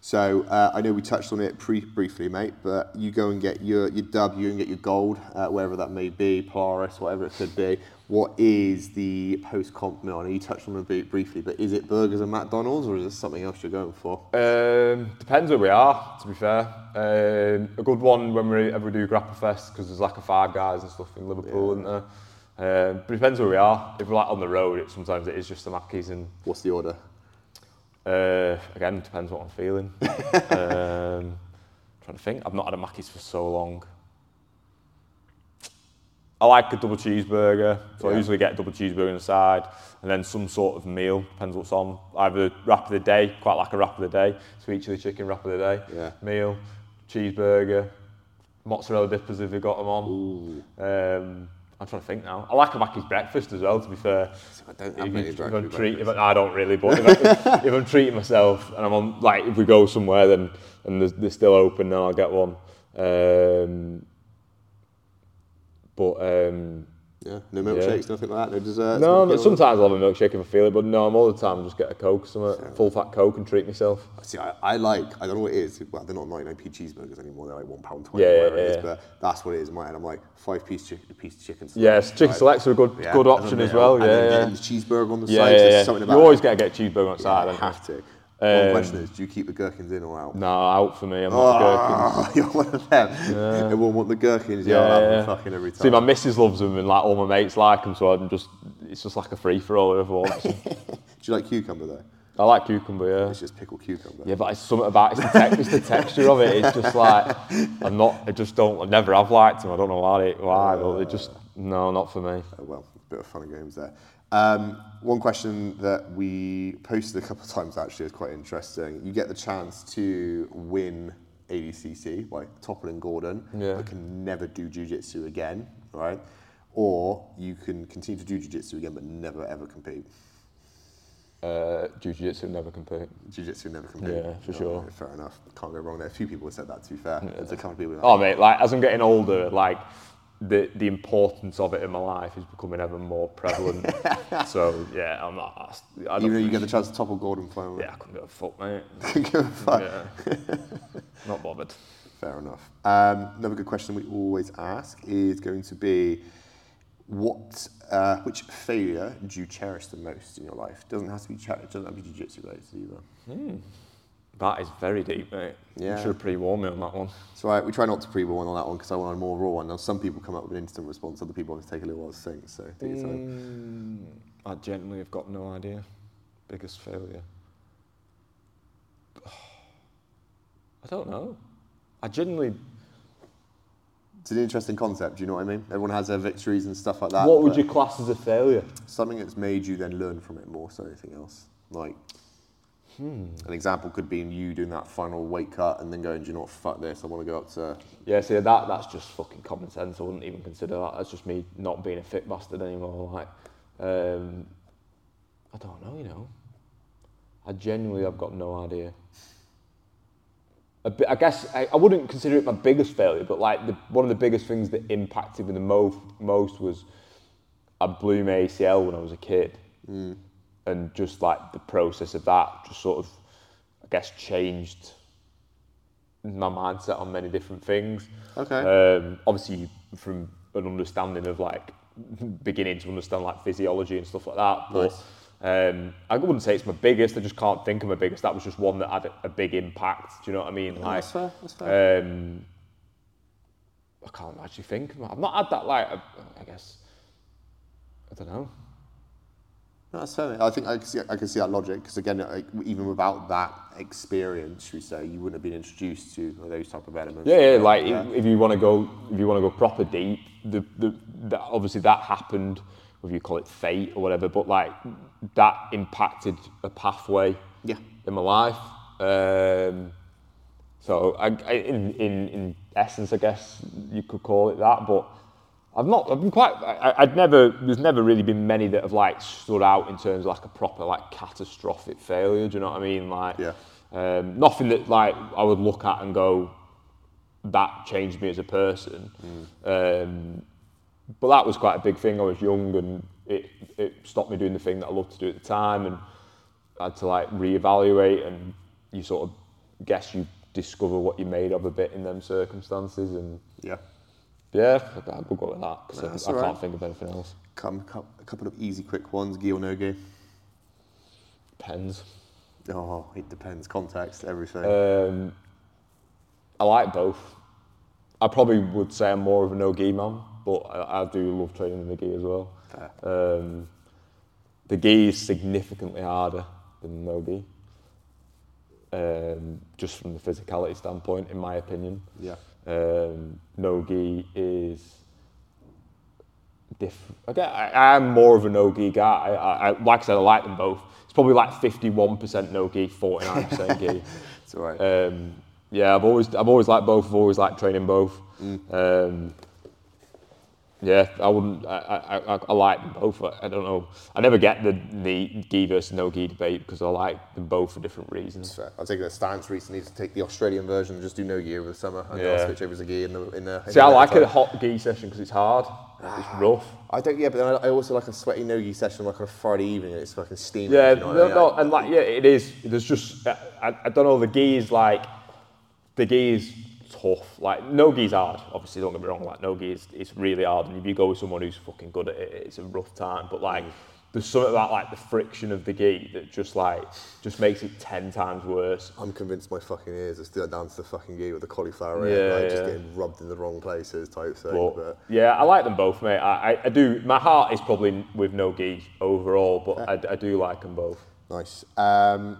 So uh, I know we touched on it pre- briefly, mate, but you go and get your, your dub, W and get your gold, uh, wherever that may be, Polaris, whatever it could be. What is the post-comp meal? I know you touched on it a bit briefly, but is it burgers and McDonald's, or is it something else you're going for? Um, depends where we are, to be fair. Um, a good one when we ever do Grapplefest because there's like a five guys and stuff in Liverpool, isn't there? Um, but depends where we are. If we're like on the road, it, sometimes it is just the Mackies and What's the order? uh, again depends what I'm feeling. um, trying to think. I've not had a Mackies for so long. I like a double cheeseburger, so I usually get a double cheeseburger on the side, and then some sort of meal. Depends what's on. Either wrap of the day, quite like a wrap of the day, sweet chili chicken wrap of the day. Yeah. Meal, cheeseburger, mozzarella dippers if you've got them on. Um, I'm trying to think now. I like a Mackey's breakfast as well. To be fair, I don't have many if breakfast- I'm treat, if I, I don't really, but if, I, if I'm treating myself and I'm on, like, if we go somewhere then and there's, they're still open, then I'll get one. Um, but um, Yeah, no milkshakes, nothing like that, no desserts. no, but sometimes I'll have a milkshake if I feel it. But no, I'm all the time I just get a coke, some full fat coke, and treat myself. See, I, I like, I don't know what it is. Well, they're not 99p cheeseburgers anymore. They're like one pound twenty, Yeah, or yeah, whatever it is. But that's what it is in my head. I'm like five piece chicken, piece of chicken. select, Yes, chicken right? selects are a good Yeah, good option as well. and Yeah, then yeah. the cheeseburger on the Yeah, side. yeah, yeah. something about You always got to get a cheeseburger on Yeah, side. I you? have to. One Um, question is, do you keep the gherkins in or out? No, out for me. I'm ah, not gherkins. Oh, you're one of them. Everyone want the gherkins. Yeah, Yeah, yeah. fucking every time. See, my missus loves them, and like all my mates like them, so I'm just it's just like a free for all. Whoever do you like cucumber though? I like cucumber, yeah. It's just pickled cucumber. Yeah, but it's something about it's the, te- it's the texture of it. It's just like I'm not. I just don't. I never have liked them. I don't know why. Why, but they just uh, no, not for me. Oh, well, a bit of fun and games there. Um, one question that we posted a couple of times actually is quite interesting. You get the chance to win ADCC by toppling Gordon, Yeah. but can never do jiu-jitsu again, right? Or you can continue to do jiu-jitsu again, but never ever compete. Uh, jiu-jitsu never compete. Jiu-jitsu never compete. Yeah, for sure. Fair enough. Can't go wrong there. A few people have said that. To be fair, there's a couple of people. Oh mate, like as I'm getting older, like the the importance of it in my life is becoming ever more prevalent. so yeah, I'm not. I don't, Even though you get the chance to topple Gordon finally. yeah, I couldn't give a fuck, mate. Give a fuck. Yeah. not bothered. Fair enough. Um, another good question we always ask is going to be, what, uh, which failure do you cherish the most in your life? Doesn't have to be doesn't have to be jiu-jitsu related either. That is very deep, mate. Yeah. You should have pre-warned me on that one. So I, we try not to pre-warn on that one because I want a more raw one. Now some people come up with an instant response, other people have to take a little while to think. So take your. Mm, I genuinely have got no idea. Biggest failure. I don't know. I genuinely. It's an interesting concept. Do you know what I mean? Everyone has their victories and stuff like that. what would but you class as a failure? Something that's made you then learn from it more so anything else. Like. An example could be you doing that final weight cut and then going, do you know what, fuck this, I want to go up to Yeah, see that that's just fucking common sense. I wouldn't even consider that. That's just me not being a fit bastard anymore. Like, um, I don't know. You know, I genuinely have got no idea. A bit, I guess I, I wouldn't consider it my biggest failure, but like the, one of the biggest things that impacted me the most most was I blew my ACL when I was a kid, and just like the process of that just sort of, I guess, changed my mindset on many different things. Okay. Um, obviously, from an understanding of like beginning to understand like physiology and stuff like that. But um, I wouldn't say it's my biggest. I just can't think of my biggest. That was just one that had a, a big impact. Do you know what I mean? Like, that's fair, that's fair. Um, I can't actually think. I've not had that like. I guess. I don't know. No, that's fair. I think I can see, I can see that logic because again, like, even without that experience, should we say, you wouldn't have been introduced to those type of elements. Yeah, yeah. Like if- if you want to go, if you want to go proper deep, the, the that obviously that happened, whether you call it fate or whatever, but like that impacted a pathway Yeah. in my life. Um, so I, I, in, in in essence, I guess you could call it that, but. I've not. I've been quite. I, I'd never. There's never really been many that have like stood out in terms of like a proper like catastrophic failure. Do you know what I mean? Like, Yeah. um, nothing that like I would look at and go, that changed me as a person. Um, but that was quite a big thing. I was young and it, it stopped me doing the thing that I loved to do at the time and I had to like reevaluate and you sort of guess you discover what you're made of a bit in them circumstances and Yeah. Yeah, will go with that because I, I can't think of anything else. Come, a couple of easy, quick ones. Gi or no gi? Depends. Oh, it depends. Context, everything. Um, I like both. I probably would say I'm more of a no-gi man, but I, I do love training in the gi as well. Um, the gi is significantly harder than the no-gi, um, just from the physicality standpoint, in my opinion. yeah. Um, no-gi is different. Again, I, I'm more of a no-gi guy. I, I, like I said, I like them both. It's probably like 51% no-gi, 49% gi. It's all right. Um, yeah, I've always I've always liked both. I've always liked training both. Um, yeah, I wouldn't. I, I, I, I like them both. I, I don't know. I never get the the gi versus no gi debate because I like them both for different reasons. I've taken a stance recently to take the Australian version and just do no gi over the summer and Yeah. I'll switch over to gi in the in the. in See, the I like winter a hot gi session because it's hard. It's ah, rough. I don't. Yeah, but then I I also like a sweaty no gi session like on a Friday evening. and It's fucking steaming. Yeah, you know what I no, mean? no, and like yeah, it is. There's just I, I I don't know. The gi is like the gi is tough. Like no gi's hard. Obviously, don't get me wrong. Like no gi is it's really hard. And if you go with someone who's fucking good at it, it's a rough time. But like there's something about like the friction of the gi that just like just makes it ten times worse. I'm convinced my fucking ears are still down to the fucking gi with the cauliflower Yeah, ear, like just getting rubbed in the wrong places type thing. But, But, yeah, I like them both, mate. I, I, I do. My heart is probably with no gi overall, but I, I do like them both. nice. Um,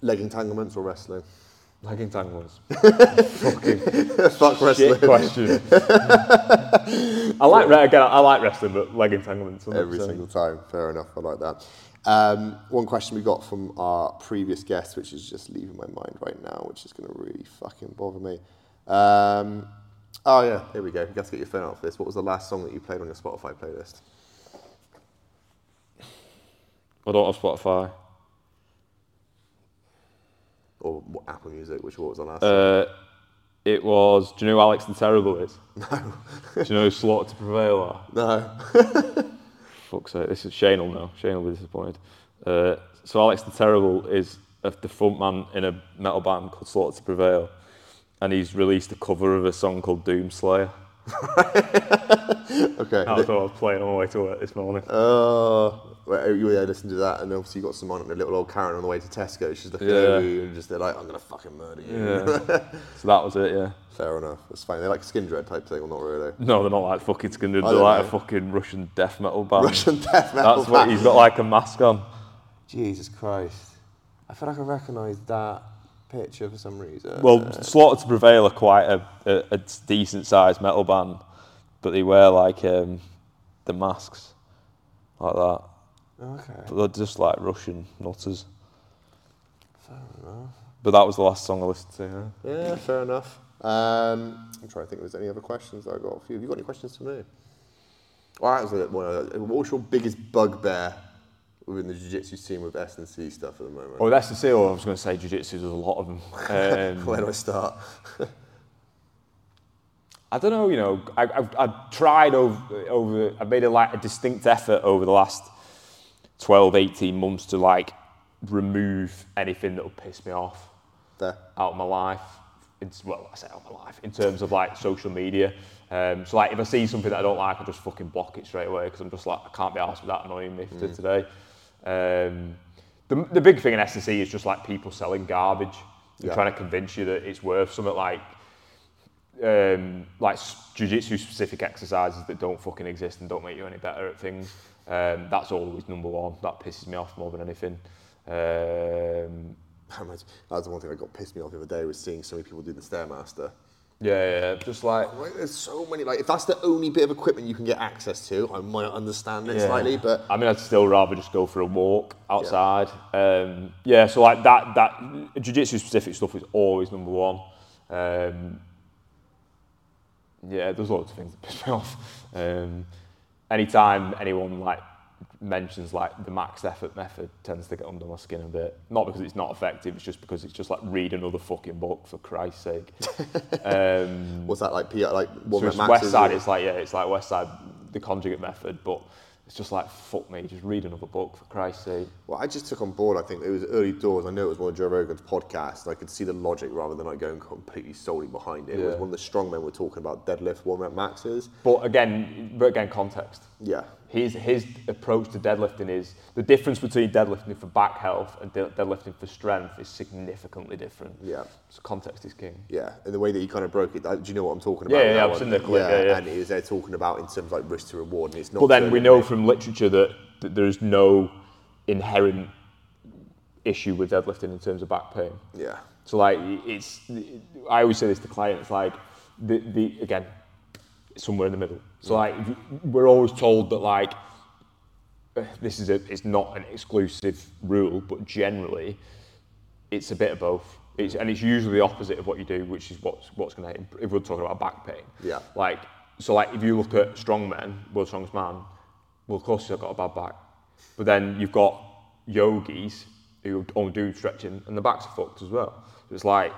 leg entanglements or wrestling? Leg entanglements. Fuck wrestling. Question. I like again. I like wrestling, but leg entanglements. 100%. Every single time. Fair enough. I like that. Um, one question we got from our previous guest, which is just leaving my mind right now, which is going to really fucking bother me. Um, oh yeah, here we go. You have to get your phone out for this. What was the last song that you played on your Spotify playlist? I don't have Spotify. Or Apple Music? Which was the last? Uh, it was. Do you know who Alex the Terrible is? No. do you know who Slaughter to Prevail are? no. Fuck's sake, this is Shane will know. Shane will be disappointed. Uh, so Alex the Terrible is a, the front man in a metal band called Slaughter to Prevail, and he's released a cover of a song called Doom Slayer. Okay. That was what I was playing on my way to work this morning. Oh, well, you yeah, listen to that, and obviously you got someone a little old Karen on the way to Tesco. She's looking Yeah. over you and just they're like, "I'm gonna fucking murder you." Yeah. so that was it. Yeah. Fair enough. That's fine. They like skin dread type thing, or not really. No, they're not like fucking skin. They're don't like know. a fucking Russian death metal band. Russian death metal. That's what he's got like a mask on. Jesus Christ. I feel like I recognise that picture for some reason. Well, Slaughter to Prevail are quite a, a, a decent sized metal band, but they wear like um, the masks like that. okay. But they're just like Russian nutters. Fair enough. But that was the last song I listened to. Yeah. Yeah, fair enough. Um, I'm trying to think if there's any other questions that I got for you. Have you got any questions for me? Well, that was uh, what was your biggest bugbear within the jiu-jitsu scene with S&C stuff at the moment? Oh, that's the say. Oh, I was going to say jiu-jitsu. There's a lot of them. Um, Where do I start? I don't know, you know, I, I've, I've tried over, over, I've made a, like, a distinct effort over the last 12, 18 months to like remove anything that will piss me off There. out of my life in, well, I say out of my life in terms of like social media. Um, so like if I see something that I don't like, I just fucking block it straight away because I'm just like I can't be asked with that annoying me for today. Um, the, the big thing in S&C is just like people selling garbage and Yeah. trying to convince you that it's worth something like um, like jiu-jitsu specific exercises that don't fucking exist and don't make you any better at things. Um, that's always number one. That pisses me off more than anything. Um, That was the one thing that got pissed me off the other day was seeing so many people do the Stairmaster. Yeah, yeah, just like Like, there's so many, like, if that's the only bit of equipment you can get access to, I might understand it Yeah. slightly, but I mean, I'd still rather just go for a walk outside. Yeah, um, yeah so like that, that jiu-jitsu specific stuff is always number one. Um, yeah, there's lots of things that piss me off. Um, anytime anyone like mentions like the max effort method tends to get under my skin a bit. Not because it's not effective, it's just because it's just like read another fucking book for Christ's sake. um, what's that like? P- like one so it's maxes Westside. It's like yeah, it's like Westside, the conjugate method, but it's just like fuck me, just read another book for Christ's sake. Well, I just took on board. I think it was early doors. I know it was one of Joe Rogan's podcasts. And I could see the logic rather than like going completely solely behind it. It was one of the strongmen were talking about deadlift one rep maxes. But again, but again, context. Yeah, His his approach to deadlifting is the difference between deadlifting for back health and de- deadlifting for strength is significantly different. yeah, So context is king. yeah. And the way that he kind of broke it, do you know what I'm talking about? Yeah, yeah, I've seen the clip, yeah, yeah. And it was there talking about in terms of like risk to reward, and it's not. But then we know from literature that, that there's no inherent issue with deadlifting in terms of back pain. Yeah, So like it's, I always say this to clients, like the, the again, somewhere in the middle. So like we're always told that like this is a, it's not an exclusive rule, but generally it's a bit of both. It's, and it's usually the opposite of what you do, which is what's what's going to if we're talking about back pain. Yeah. Like so, like if you look at strong men, world's strongest man, well, of course he's got a bad back, but then you've got yogis who only do stretching, and the backs are fucked as well. So it's like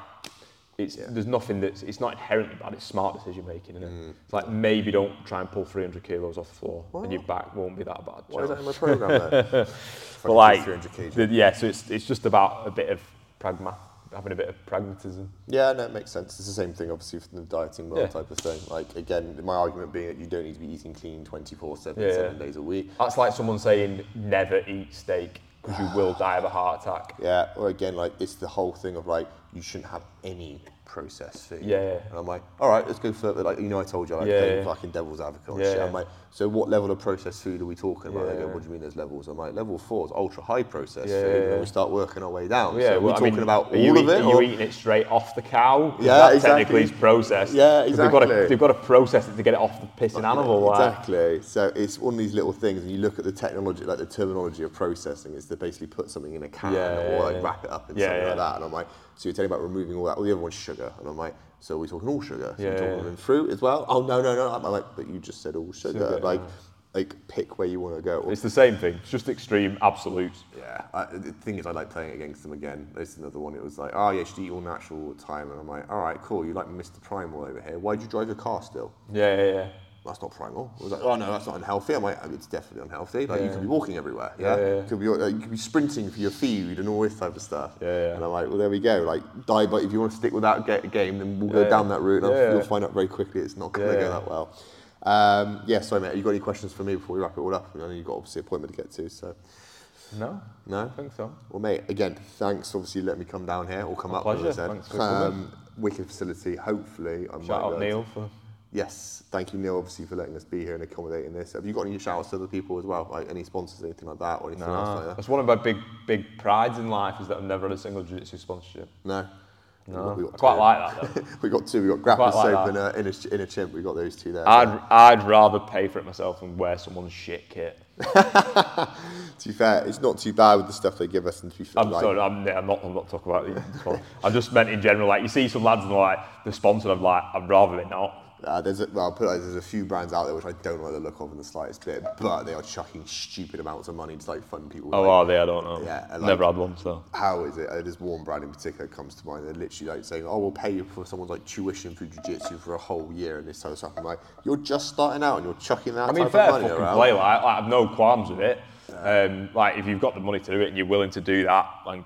it's there's nothing that's it's not inherently bad. It's smart decision making, isn't it? Mm. It's like maybe don't try and pull 300 kilos off the floor, and your back won't be that bad. why is that in my program? But like, 300 kg. the, yeah, so it's it's just about a bit of pragma, having a bit of pragmatism. Yeah, no, it makes sense. It's the same thing, obviously, for the dieting world Yeah. type of thing. Like, again, my argument being that you don't need to be eating clean 24 7, Yeah. seven days a week. That's like someone saying never eat steak because you will die of a heart attack. Yeah, or again, like, it's the whole thing of like, you shouldn't have any processed food. Yeah, yeah. And I'm like, all right, let's go further. Like, you know, I told you, I like Yeah, yeah. fucking devil's advocate and Yeah, shit. I'm like, so what level of processed food are we talking about? They go, what do you mean there's levels? I'm like, level four is ultra high processed Yeah, food. yeah, And then we start working our way down. Yeah, so well, we're I talking mean, about all eat- of it? Are you or- eating it straight off the cow? Yeah, that exactly. technically is processed. Yeah, 'Cause They've got, to, they've got to process it to get it off the pissing animal. like. Exactly. So it's one of these little things, and you look at the technology, like the terminology of processing, is to basically put something in a can Yeah, or yeah, like yeah. wrap it up in Yeah, something yeah. like that. And I'm like, so you're telling about removing all that. Well, the other one's sugar, and I'm like, so we're talking all sugar. So Yeah, we're talking yeah. fruit as well. Oh no, no, no. I'm like, but you just said all sugar. Sugar, like, yeah. like pick where you want to go. It's the same thing. It's just extreme absolutes. Yeah, I, the thing is, I like playing against them again. This is another one. It was like, oh, yeah, you should eat all natural all the time. And I'm like, all right, cool. You like Mr. Primal over here. Why'd you drive your car still? Yeah, yeah, yeah. That's not primal. It was like, oh no, that's not unhealthy. I'm like, it's definitely unhealthy. Like you Yeah. could be walking everywhere. Yeah, Yeah, yeah. You could be uh, you could be sprinting for your food and all this type of stuff. Yeah, yeah. And I'm like, well, there we go. Like, die, but if you want to stick with that ga- game, then we'll go down that route. And yeah. you'll find out very quickly it's not going to go that well. Um, yeah, sorry, mate. You got any questions for me before we wrap it all up? I know you've got obviously an appointment to get to, so No, no. I think so. Well, mate, again, thanks. Obviously, let me come down here or come My up. as I pleasure. said. Thanks for coming. um, wicked facility. Hopefully, I might Shout out Neil for. Yes, thank you, Neil, obviously, for letting us be here and accommodating this. Have you got any shout outs to other people as well? Like any sponsors, anything like that, or anything else like that? that's one of my big, big prides in life is that I've never had a single jiu-jitsu sponsorship. No. No, We I got quite two. like that though. we got two. We got Grapple Quite like Soap and uh, Inner, Inner Chimp. We got those two there. I'd, I'd rather pay for it myself than wear someone's shit kit. to be fair, it's not too bad with the stuff they give us. And to be fair, I'm like, sorry, I'm, I'm not. I'm not talking about sponsor. I just meant in general. Like you see some lads and they're like the sponsor. I'm like, I'd rather they not. Uh, there's a, well, I'll put like there's a few brands out there which I don't like the look of in the slightest bit, but they are chucking stupid amounts of money to like fund people. Oh, like, are they? I don't know. Yeah, and never had one. So how is it? Uh, there's one brand in particular that comes to mind. They're literally like saying, "Oh, we'll pay you for someone's like tuition for jiu-jitsu for a whole year and this type of stuff." I'm like, "You're just starting out and you're chucking that I mean, type fair of money fucking around." play. Like, like, I've no qualms with it. Um, like if you've got the money to do it and you're willing to do that, like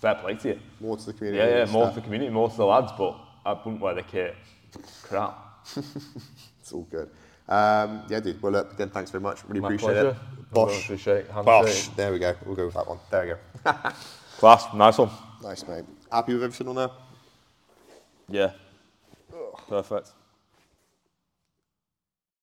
fair play to you. More to the community. Yeah, yeah, more stuff. for the community, more to the lads, but I wouldn't wear the kit. Crap. It's all good. Um, yeah, dude. Well, look, again, thanks very much. Really My appreciate pleasure. it. Bosh. appreciate. Bosh. There we go. We'll go with that one. There we go. Class, nice one. nice, mate. Happy with everything on there? Yeah. Perfect.